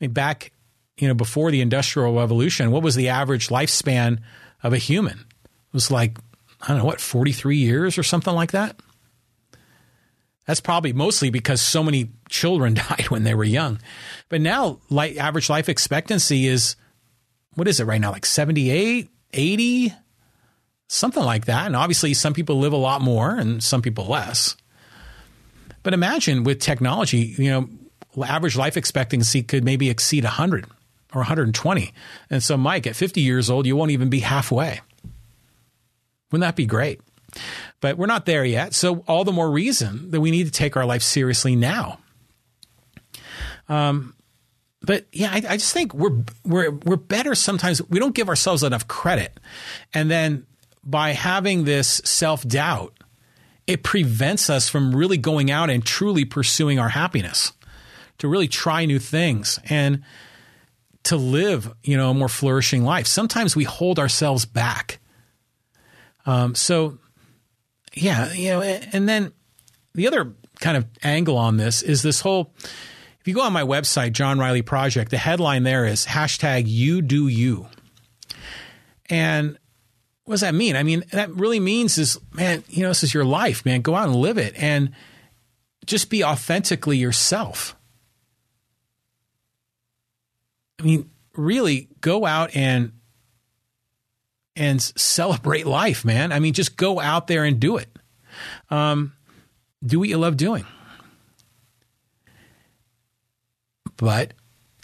I mean, back, you know, before the Industrial Revolution, what was the average lifespan of a human? It was like I don't know what, 43 years or something like that. That's probably mostly because so many children died when they were young. But now, like, average life expectancy is, what is it right now? Like 78, 80, something like that. And obviously, some people live a lot more and some people less. But imagine with technology, you know, average life expectancy could maybe exceed 100 or 120. And so, Mike, at 50 years old, you won't even be halfway. Wouldn't that be great? But we're not there yet. So, all the more reason that we need to take our life seriously now. Um, but yeah, I, I, just think we're we're we're better sometimes. We don't give ourselves enough credit, and then by having this self doubt, it prevents us from really going out and truly pursuing our happiness, to really try new things and to live, you know, a more flourishing life. Sometimes we hold ourselves back. Um, so, yeah, you know, and then the other kind of angle on this is this whole if you go on my website, John Riley Project, the headline there is hashtag you do you. And what does that mean? I mean, that really means is, man, you know, this is your life, man. Go out and live it and just be authentically yourself. I mean, really go out and and celebrate life, man. I mean, just go out there and do it. Um, do what you love doing. but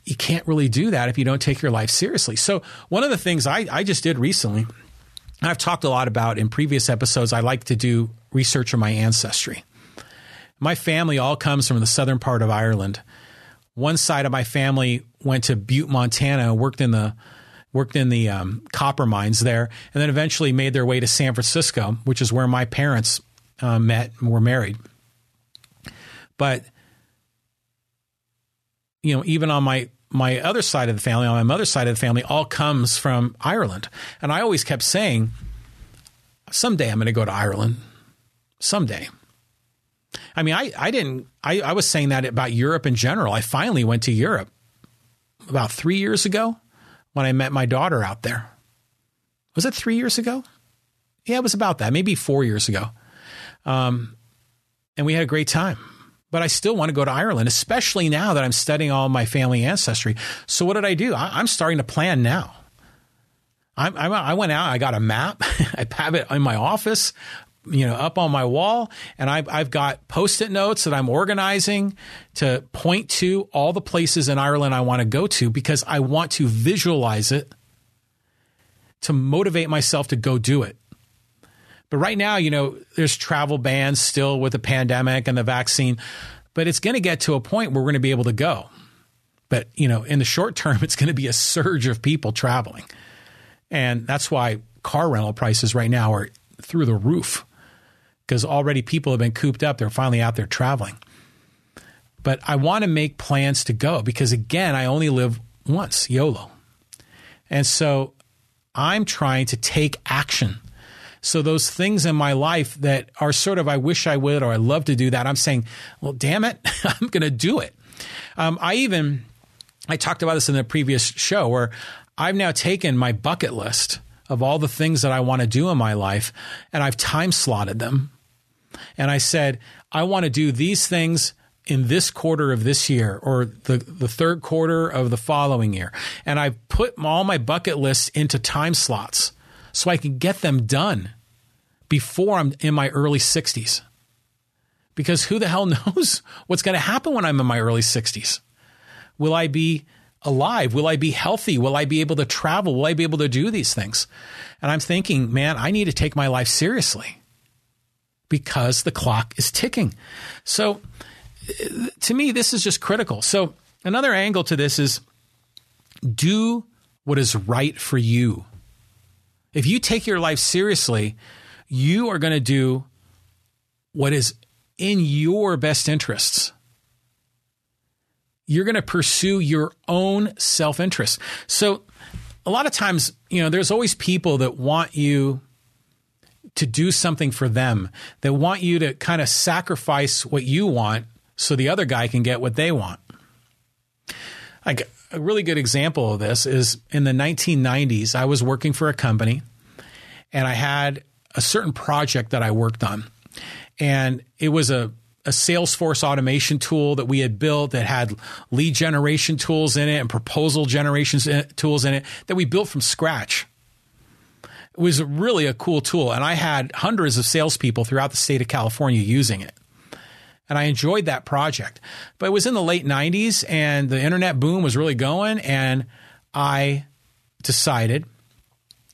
you can't really do that if you don't take your life seriously. So, one of the things I, I just did recently, I've talked a lot about in previous episodes, I like to do research on my ancestry. My family all comes from the southern part of Ireland. One side of my family went to Butte, Montana, worked in the worked in the um, copper mines there, and then eventually made their way to San Francisco, which is where my parents uh, met and were married. But you know, even on my my other side of the family, on my mother's side of the family, all comes from Ireland. And I always kept saying, someday I'm going to go to Ireland. Someday. I mean, I, I didn't, I, I was saying that about Europe in general. I finally went to Europe about three years ago when I met my daughter out there. Was it three years ago? Yeah, it was about that, maybe four years ago. Um, and we had a great time but I still want to go to Ireland, especially now that I'm studying all my family ancestry. So what did I do? I, am starting to plan now. I, I, I went out. I got a map. I have it in my office, you know, up on my wall, and I've, I've got post-it notes that I'm organizing to point to all the places in Ireland I want to go to because I want to visualize it to motivate myself to go do it. But right now, you know, there's travel bans still with the pandemic and the vaccine, but it's going to get to a point where we're going to be able to go. But, you know, in the short term, it's going to be a surge of people traveling. And that's why car rental prices right now are through the roof because already people have been cooped up. They're finally out there traveling. But I want to make plans to go because, again, I only live once, YOLO. And so I'm trying to take action so those things in my life that are sort of, I wish I would, or I love to do that. I'm saying, well, damn it, I'm going to do it. Um, I even, I talked about this in the previous show where I've now taken my bucket list of all the things that I want to do in my life and I've time slotted them. And I said, I want to do these things in this quarter of this year or the, the third quarter of the following year. And I've put all my bucket lists into time slots so I can get them done before I'm in my early 60s. Because who the hell knows what's going to happen when I'm in my early 60s? Will I be alive? Will I be healthy? Will I be able to travel? Will I be able to do these things? And I'm thinking, man, I need to take my life seriously because the clock is ticking. So uh, to me, this is just critical. So another angle to this is do what is right for you. If you take your life seriously, you are going to do what is in your best interests. You're going to pursue your own self interest. So, a lot of times, you know, there's always people that want you to do something for them, that want you to kind of sacrifice what you want so the other guy can get what they want. Like a really good example of this is in the 1990s, I was working for a company and I had a certain project that I worked on. And it was a, a Salesforce automation tool that we had built that had lead generation tools in it and proposal generation eh, tools in it that we built from scratch. It was really a cool tool. And I had hundreds of salespeople throughout the state of California using it and I enjoyed that project. But it was in the late 90s and the internet boom was really going and I decided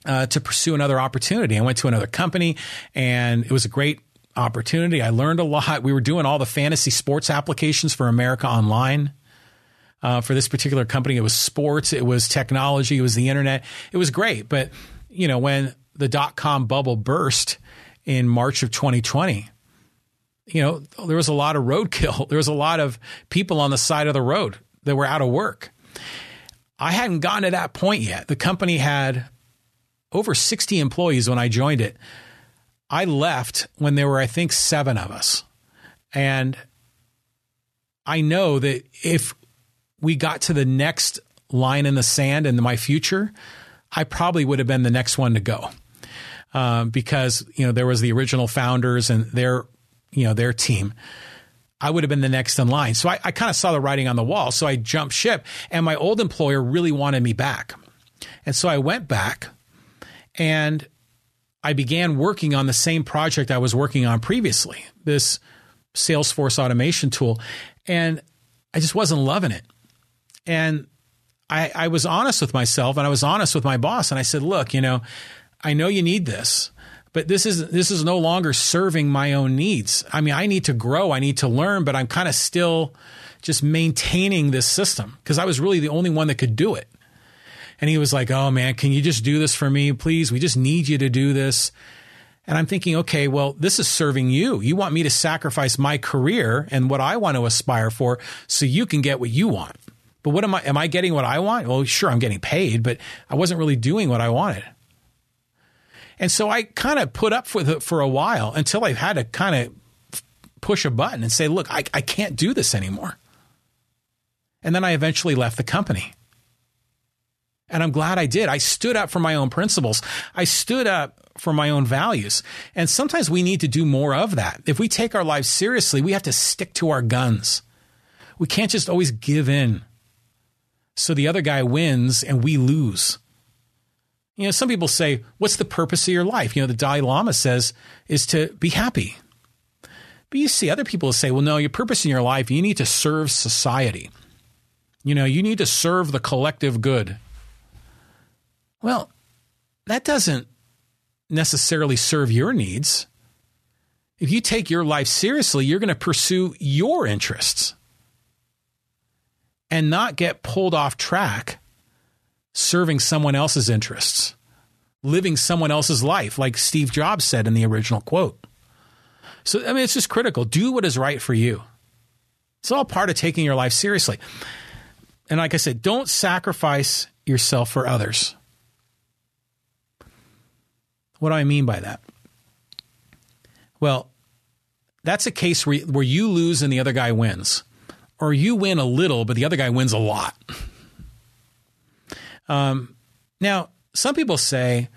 uh, to pursue another opportunity. I went to another company, and it was a great opportunity. I learned a lot. We were doing all the fantasy sports applications for America Online. Uh, for this particular company, it was sports, it was technology, it was the internet. It was great. But, you know, when the dot com bubble burst in March of 2020, you know, there was a lot of roadkill. There was a lot of people on the side of the road that were out of work. I hadn't gotten to that point yet. The company had over 60 employees when I joined it. I left when there were, I think, seven of us. And I know that if we got to the next line in the sand in my future, I probably would have been the next one to go. Um, because, you know, there was the original founders and their, you know, their team. I would have been the next in line. So I, I kind of saw the writing on the wall. So I jumped ship and my old employer really wanted me back. And so I went back and I began working on the same project I was working on previously, this Salesforce automation tool. And I just wasn't loving it. And I, I was honest with myself and I was honest with my boss. And I said, look, you know, I know you need this, but this is this is no longer serving my own needs. I mean, I need to grow, I need to learn, but I'm kind of still just maintaining this system because I was really the only one that could do it. And he was like, Oh man, can you just do this for me, please? We just need you to do this. And I'm thinking, okay, well, this is serving you. You want me to sacrifice my career and what I want to aspire for so you can get what you want. But what am I? Am I getting what I want? Well, sure, I'm getting paid, but I wasn't really doing what I wanted. And so I kind of put up with it for a while until I had to kind of push a button and say, look, I, I can't do this anymore. And then I eventually left the company. And I'm glad I did. I stood up for my own principles. I stood up for my own values. And sometimes we need to do more of that. If we take our lives seriously, we have to stick to our guns. We can't just always give in. So the other guy wins and we lose. You know, some people say, What's the purpose of your life? You know, the Dalai Lama says is to be happy. But you see, other people say, Well, no, your purpose in your life, you need to serve society. You know, you need to serve the collective good. Well, that doesn't necessarily serve your needs. If you take your life seriously, you're going to pursue your interests and not get pulled off track serving someone else's interests, living someone else's life, like Steve Jobs said in the original quote. So, I mean, it's just critical. Do what is right for you. It's all part of taking your life seriously. And like I said, don't sacrifice yourself for others. What do I mean by that? Well, that's a case where, where you lose and the other guy wins, or you win a little, but the other guy wins a lot. Um, now, some people say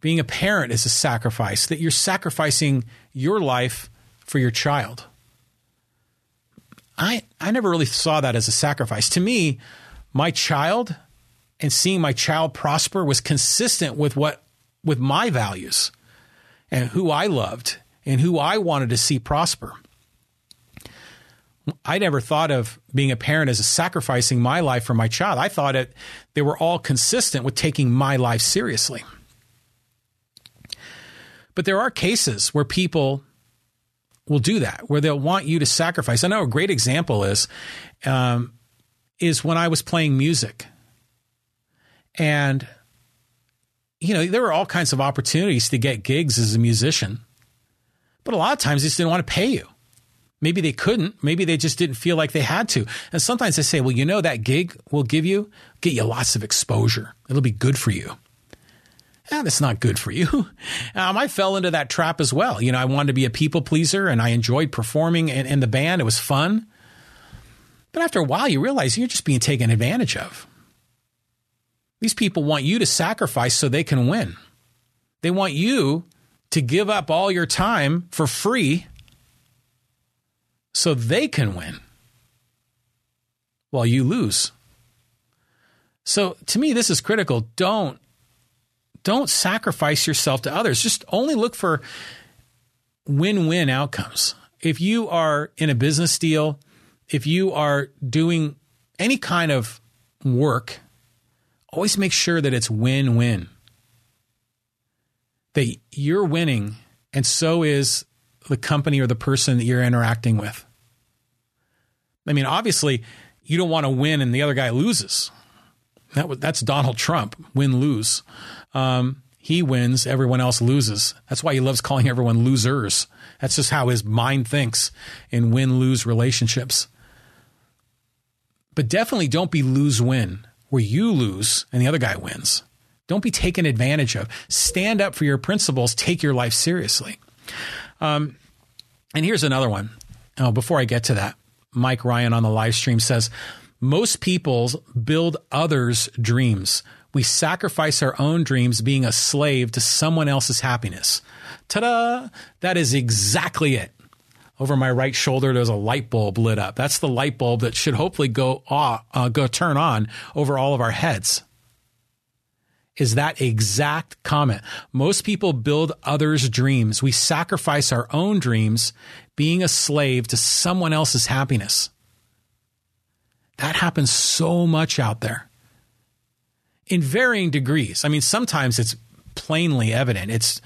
being a parent is a sacrifice, that you're sacrificing your life for your child. I, I never really saw that as a sacrifice. To me, my child and seeing my child prosper was consistent with what with my values and who I loved and who I wanted to see prosper. I never thought of being a parent as sacrificing my life for my child. I thought it they were all consistent with taking my life seriously. But there are cases where people will do that, where they'll want you to sacrifice. I know a great example is um, is when I was playing music and, you know, there were all kinds of opportunities to get gigs as a musician, but a lot of times they just didn't want to pay you. Maybe they couldn't. Maybe they just didn't feel like they had to. And sometimes they say, well, you know, that gig will give you, get you lots of exposure. It'll be good for you. Yeah, that's not good for you. Um, I fell into that trap as well. You know, I wanted to be a people pleaser and I enjoyed performing in, in the band. It was fun. But after a while, you realize you're just being taken advantage of. These people want you to sacrifice so they can win. They want you to give up all your time for free so they can win while you lose. So to me this is critical. Don't don't sacrifice yourself to others. Just only look for win-win outcomes. If you are in a business deal, if you are doing any kind of work, always make sure that it's win win. That you're winning, and so is the company or the person that you're interacting with. I mean, obviously, you don't want to win and the other guy loses. That that's Donald Trump, win lose. Um, he wins, everyone else loses. That's why he loves calling everyone losers. That's just how his mind thinks in win lose relationships. But definitely don't be lose win, where you lose and the other guy wins. Don't be taken advantage of. Stand up for your principles. Take your life seriously. Um, and here's another one. Oh, before I get to that, Mike Ryan on the live stream says, most people build others' dreams. We sacrifice our own dreams being a slave to someone else's happiness. Ta da! That is exactly it. Over my right shoulder, there's a light bulb lit up. That's the light bulb that should hopefully go uh, go turn on over all of our heads. Is that exact comment? Most people build others' dreams. We sacrifice our own dreams being a slave to someone else's happiness. That happens so much out there in varying degrees. I mean, sometimes it's plainly evident. It's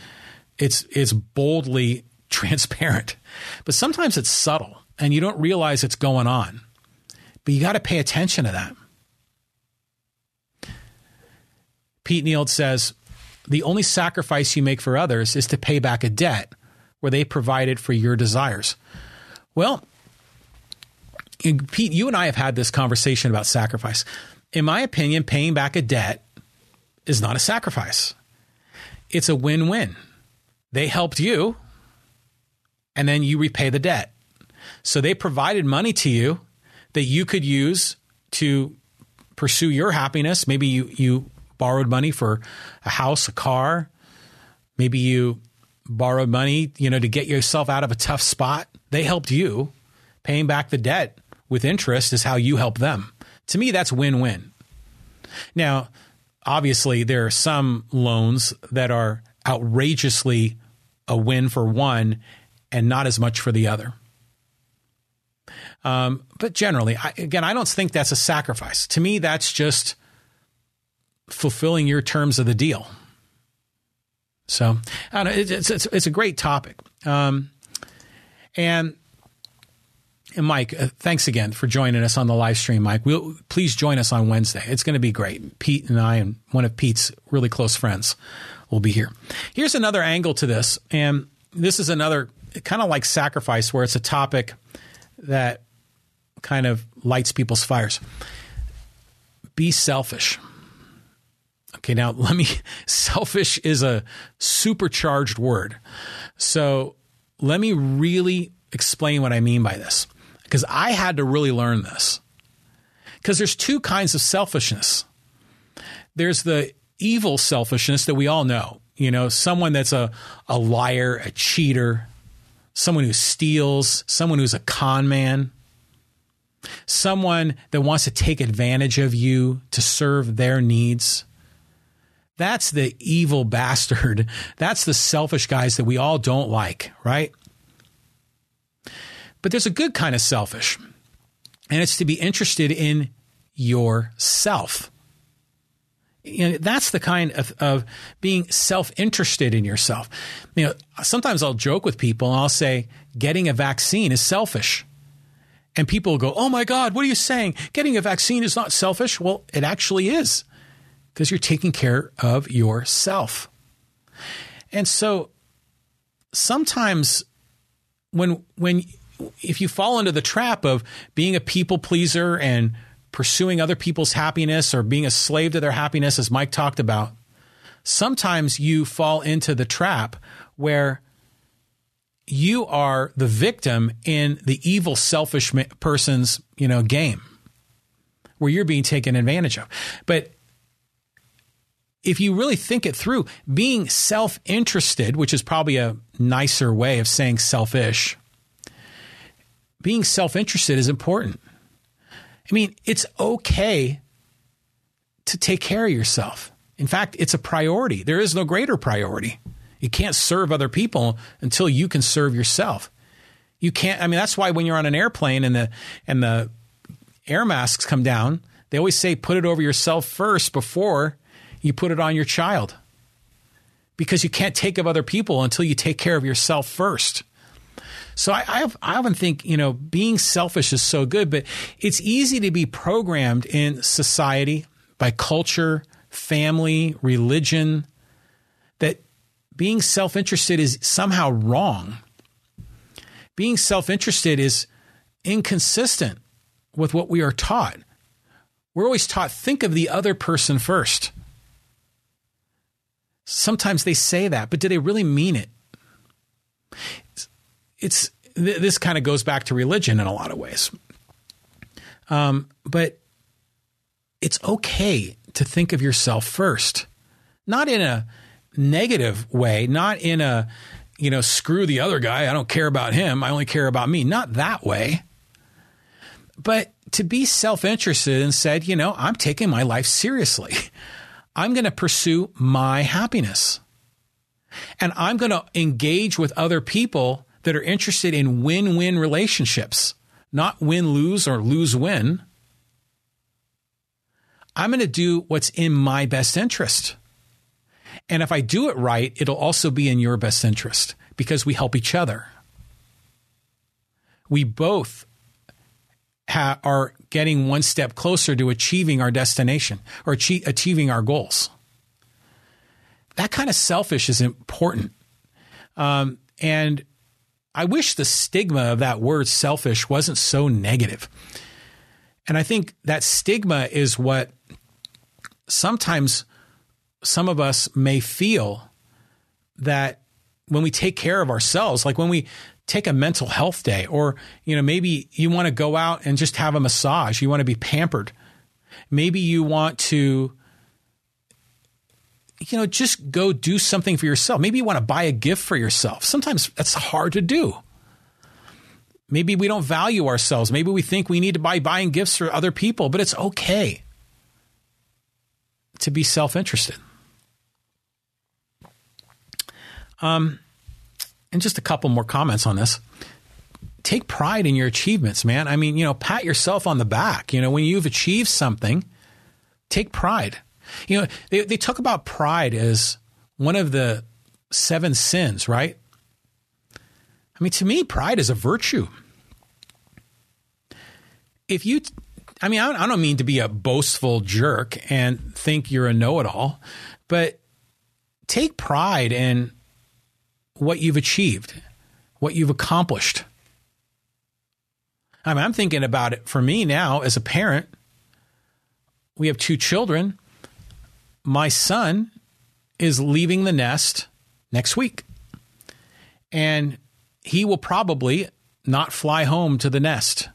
it's it's boldly transparent. But sometimes it's subtle and you don't realize it's going on. But you got to pay attention to that. Pete Neild says, the only sacrifice you make for others is to pay back a debt where they provided for your desires. Well, Pete, you and I have had this conversation about sacrifice. In my opinion, paying back a debt is not a sacrifice. It's a win win. They helped you, and then you repay the debt. So they provided money to you that you could use to pursue your happiness. Maybe you, you borrowed money for a house, a car. Maybe you borrowed money, you know, to get yourself out of a tough spot. They helped you. Paying back the debt with interest is how you help them. To me, that's win win. Now, obviously, there are some loans that are outrageously a win for one and not as much for the other. Um, but generally, I, again, I don't think that's a sacrifice. To me, that's just fulfilling your terms of the deal. So, I know, it's, it's, it's a great topic. Um, and and Mike, uh, thanks again for joining us on the live stream, Mike. We'll, please join us on Wednesday. It's going to be great. Pete and I, and one of Pete's really close friends, will be here. Here's another angle to this, and this is another kind of like sacrifice, where it's a topic that kind of lights people's fires. Be selfish. Okay, now let me. Selfish is a supercharged word, so let me really explain what I mean by this because I had to really learn this. Because there's two kinds of selfishness. There's the evil selfishness that we all know. You know, someone that's a, a liar, a cheater, someone who steals, someone who's a con man, someone that wants to take advantage of you to serve their needs. That's the evil bastard. That's the selfish guys that we all don't like, right? But there's a good kind of selfish, and it's to be interested in yourself. You know, that's the kind of, of being self interested in yourself. You know, sometimes I'll joke with people and I'll say, getting a vaccine is selfish. And people will go, Oh my God, what are you saying? Getting a vaccine is not selfish. Well, it actually is because you're taking care of yourself. And so sometimes when, when if you fall into the trap of being a people pleaser and pursuing other people's happiness or being a slave to their happiness, as Mike talked about, sometimes you fall into the trap where you are the victim in the evil, selfish person's, you know, game where you're being taken advantage of. But if you really think it through, being self interested, which is probably a nicer way of saying selfish, being self interested is important. I mean, it's okay to take care of yourself. In fact, it's a priority. There is no greater priority. You can't serve other people until you can serve yourself. You can't. I mean, that's why when you're on an airplane and the and the air masks come down, they They always say put it over yourself first before you put it on your child. Because you can't take of other people until you take care of yourself first. So I, I, I often think, you know, being selfish is so good, but it's easy to be programmed in society by culture, family, religion, that being self interested is somehow wrong. Being self interested is inconsistent with what we are taught. We're always taught think of the other person first. Sometimes they say that, but do they really mean it? It's this kind of goes back to religion in a lot of ways. Um, but it's okay to think of yourself first, not in a negative way, not in a, you know, screw the other guy. I don't care about him. I only care about me. Not that way. But to be self interested and said, you know, I'm taking my life seriously. I'm going to pursue my happiness. And I'm going to engage with other people that are interested in win win relationships, not win lose or lose win. I'm going to do what's in my best interest. And if I do it right, it'll also be in your best interest because we help each other. We both ha- are getting one step closer to achieving our destination or achieving our goals. That kind of selfish is important. Um, and I wish the stigma of that word selfish wasn't so negative. And I think that stigma is what sometimes some of us may feel that when we take care of ourselves, like when we take a mental health day, or, you know, maybe you want to go out and just have a massage, you want to be pampered. Maybe you want to, you know, just go do something for yourself. Maybe you want to buy a gift for yourself. Sometimes that's hard to do. Maybe we don't value ourselves. Maybe we think we need to buy buying gifts for other people, but it's okay to be self interested. Um, and just a couple more comments on this. Take pride in your achievements, man. I mean, you know, pat yourself on the back. You know, when you've achieved something, take pride. You know, they, they talk about pride as one of the seven sins, right? I mean, to me, pride is a virtue. If you, I mean, I don't mean to be a boastful jerk and think you're a know it all, but take pride in what you've achieved, what you've accomplished. I mean, I'm thinking about it for me now as a parent. We have two children. My son is leaving the nest next week. And he will probably not fly home to the nest.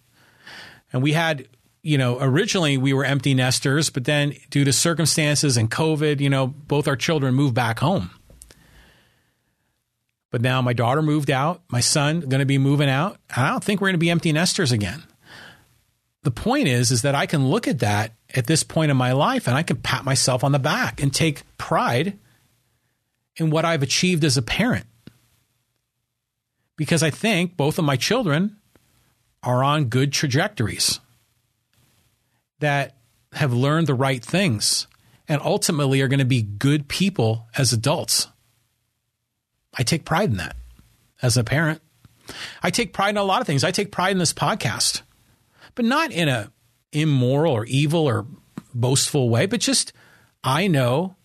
And we had, you know, originally we were empty nesters, but then due to circumstances and COVID, you know, both our children moved back home. But now my daughter moved out, my son going to be moving out. I don't think we're going to be empty nesters again. The point is is that I can look at that at this point in my life and I can pat myself on the back and take pride in what I've achieved as a parent. Because I think both of my children are on good trajectories that have learned the right things and ultimately are going to be good people as adults. I take pride in that as a parent. I take pride in a lot of things. I take pride in this podcast, but not in a immoral or evil or boastful way, but just I know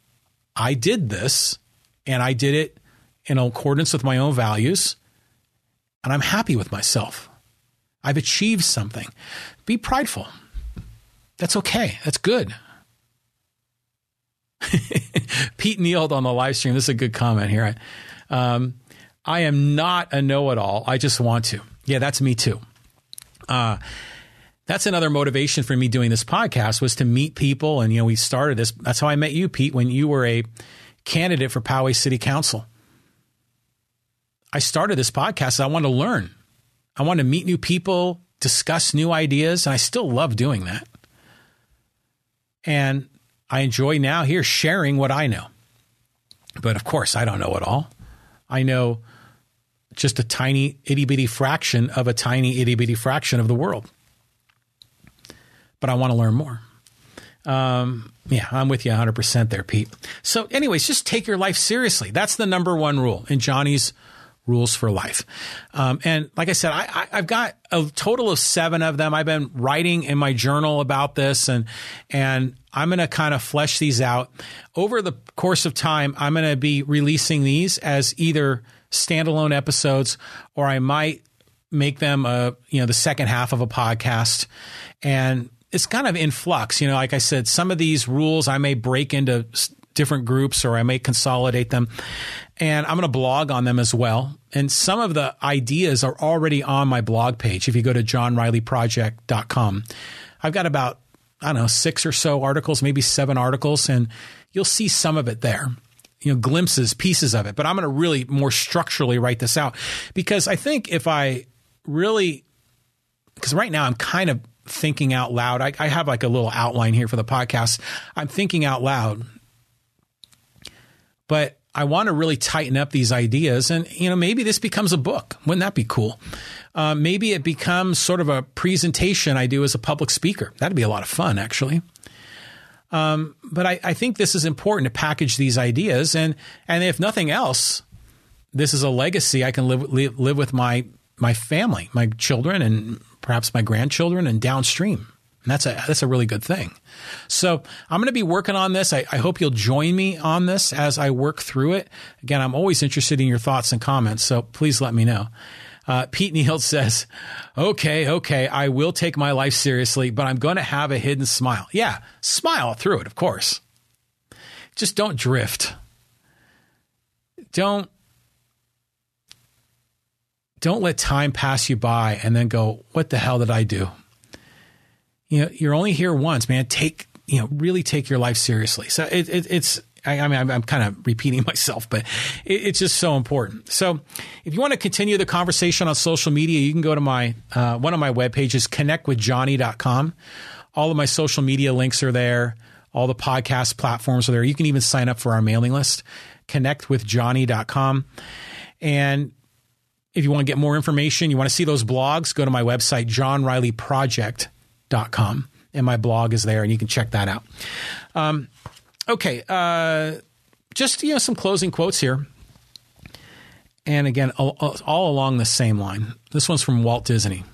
I did this and I did it in accordance with my own values and I'm happy with myself. I've achieved something. Be prideful. That's okay. That's good. Pete Neal on the live stream. This is a good comment here. Um, I am not a know it all. I just want to. Yeah, that's me too. Uh, that's another motivation for me doing this podcast was to meet people. And, you know, we started this. That's how I met you, Pete, when you were a candidate for Poway City Council. I started this podcast. I wanted to learn. I wanted to meet new people, discuss new ideas, and I still love doing that. And I enjoy now here sharing what I know. But of course, I don't know it all. I know just a tiny itty bitty fraction of a tiny itty bitty fraction of the world. But I want to learn more. Um, yeah, I'm with you 100% there, Pete. So, anyways, just take your life seriously. That's the number one rule in Johnny's rules for life. Um, and like I said, I, have got a total of seven of them. I've been writing in my journal about this, and and I'm going to kind of flesh these out over the course of time. I'm going to be releasing these as either standalone episodes, or I might make them a you know the second half of a podcast, and it's kind of in flux. You know, like I said, some of these rules I may break into different groups or I may consolidate them. And I'm going to blog on them as well. And some of the ideas are already on my blog page. If you go to johnrileyproject.com, I've got about, I don't know, six or so articles, maybe seven articles, and you'll see some of it there. You know, glimpses, pieces of it. But I'm going to really more structurally write this out because I think if I really, because right now I'm kind of thinking out loud. I, I have like a little outline here for the podcast. I'm thinking out loud but I want to really tighten up these ideas. And, you know, maybe this becomes a book. Wouldn't that be cool? Uh, maybe it becomes sort of a presentation I do as a public speaker. That'd be a lot of fun, actually. Um, but I, I, think this is important to package these ideas. And, and if nothing else, this is a legacy I can live, live, live with my, my family, my children, and perhaps my grandchildren and downstream. And that's a that's a really good thing. So I'm going to be working on this. I, I, hope you'll join me on this as I work through it. Again, I'm always interested in your thoughts and comments, so please let me know. Uh, Pete Neal says, "Okay, okay, I will take my life seriously, but I'm going to have a hidden smile. Yeah, smile through it, of course. Just don't drift. Don't." Don't let time pass you by and then go, what the hell did I do? You know, you're only here once, man. Take, you know, really take your life seriously. So it, it, it's, I, I, mean, I'm, I'm, kind of repeating myself, but it, it's just so important. So if you want to continue the conversation on social media, you can go to my, uh, one of my web pages, connectwithjohnny.com. All of my social media links are there. All the podcast platforms are there. You can even sign up for our mailing list, connectwithjohnny.com. And if you want to get more information, you want to see those blogs, go to my website, John Riley Project com, and my blog is there, and you can check that out. Um, okay, uh, just you know some closing quotes here, and again, all, all along the same line. This one's from Walt Disney.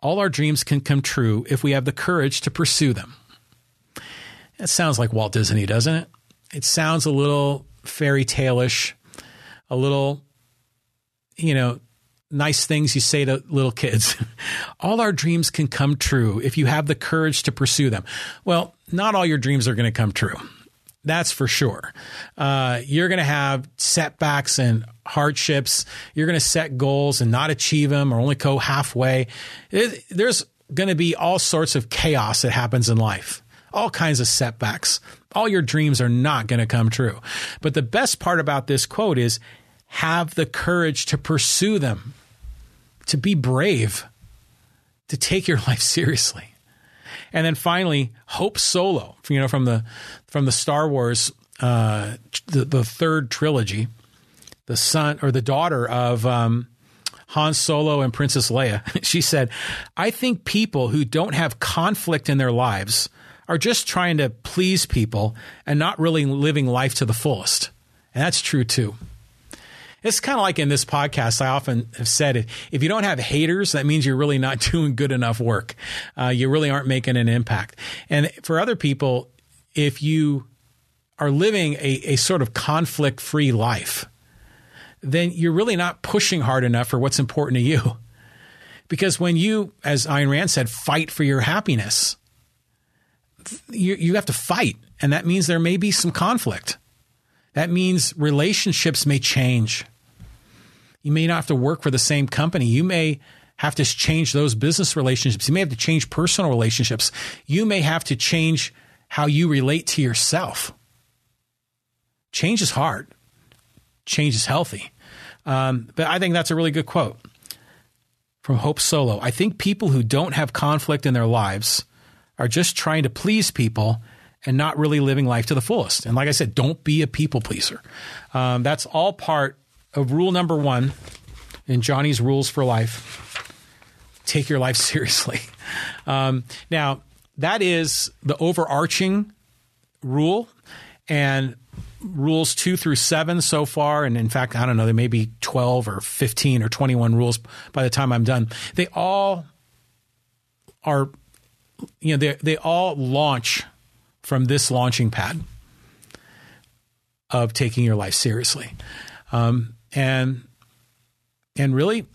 All our dreams can come true if we have the courage to pursue them. That sounds like Walt Disney, doesn't it? It sounds a little fairy tale-ish, a little, you know, nice things you say to little kids. all our dreams can come true if you have the courage to pursue them. Well, not all your dreams are going to come true. That's for sure. Uh, you're going to have setbacks and hardships. You're going to set goals and not achieve them or only go halfway. It, there's going to be all sorts of chaos that happens in life, all kinds of setbacks. All your dreams are not going to come true. But the best part about this quote is have the courage to pursue them to be brave, to take your life seriously. And then finally, Hope Solo, you know, from the from the Star Wars, uh, the, the third trilogy, the son or the daughter of um, Han Solo and Princess Leia. she said, "I think people who don't have conflict in their lives are just trying to please people and not really living life to the fullest." And that's true too. It's kind of like in this podcast, I often have said if you don't have haters, that means you're really not doing good enough work. Uh, you really aren't making an impact. And for other people, if you are living a, a sort of conflict free life, then you're really not pushing hard enough for what's important to you. Because when you, as Ayn Rand said, fight for your happiness, you, you have to fight. And that means there may be some conflict. That means relationships may change. You may not have to work for the same company. You may have to change those business relationships. You may have to change personal relationships. You may have to change how you relate to yourself. Change is hard. Change is healthy. Um, but I think that's a really good quote from Hope Solo. I think people who don't have conflict in their lives are just trying to please people and not really living life to the fullest. And like I said, don't be a people pleaser. Um, that's all part of rule number one in Johnny's rules for life take your life seriously. Um, now, that is the overarching rule. And rules two through seven so far, and in fact, I don't know, there may be 12 or 15 or 21 rules by the time I'm done. They all are, you know, they, they all launch from this launching pad of taking your life seriously. Um, and, and really,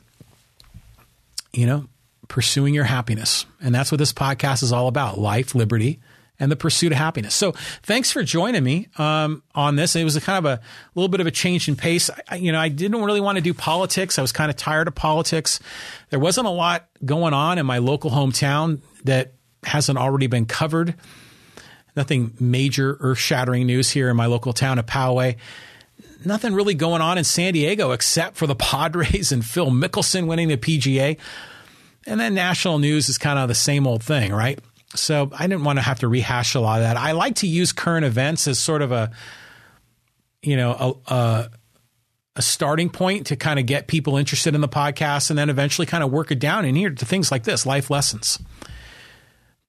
you know, pursuing your happiness. And that's what this podcast is all about life, liberty, and the pursuit of happiness. So thanks for joining me um, on this. It was a kind of a little bit of a change in pace. I, you know, I didn't really want to do politics. I was kind of tired of politics. There wasn't a lot going on in my local hometown that hasn't already been covered. Nothing major earth shattering news here in my local town of Poway. Nothing really going on in San Diego except for the Padres and Phil Mickelson winning the PGA. And then national news is kind of the same old thing, right? So I didn't want to have to rehash a lot of that. I like to use current events as sort of a, you know, a, a, a starting point to kind of get people interested in the podcast and then eventually kind of work it down in here to things like this, life lessons.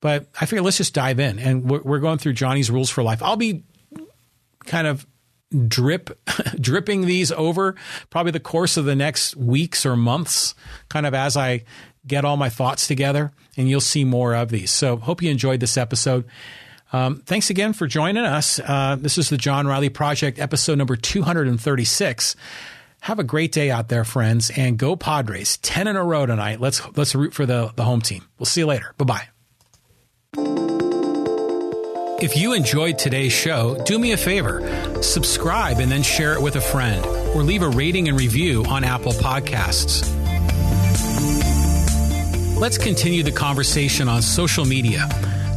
But I figure let's just dive in. And we're, we're going through Johnny's rules for life. I'll be kind of drip dripping these over probably the course of the next weeks or months kind of as I get all my thoughts together and you'll see more of these. So, hope you enjoyed this episode. Um, thanks again for joining us. Uh, this is the John Riley Project, episode number 236. Have a great day out there, friends, and go Padres. 10 in a row tonight. Let's let's root for the, the home team. We'll see you later. Bye bye. If you enjoyed today's show, do me a favor subscribe and then share it with a friend, or leave a rating and review on Apple Podcasts. Let's continue the conversation on social media.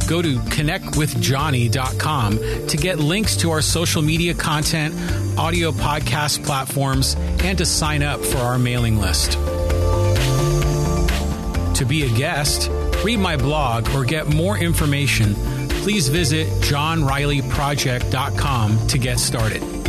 Go to connectwithjohnny.com to get links to our social media content, audio podcast platforms, and to sign up for our mailing list. To be a guest, read my blog, or get more information, please visit johnrileyproject.com to get started.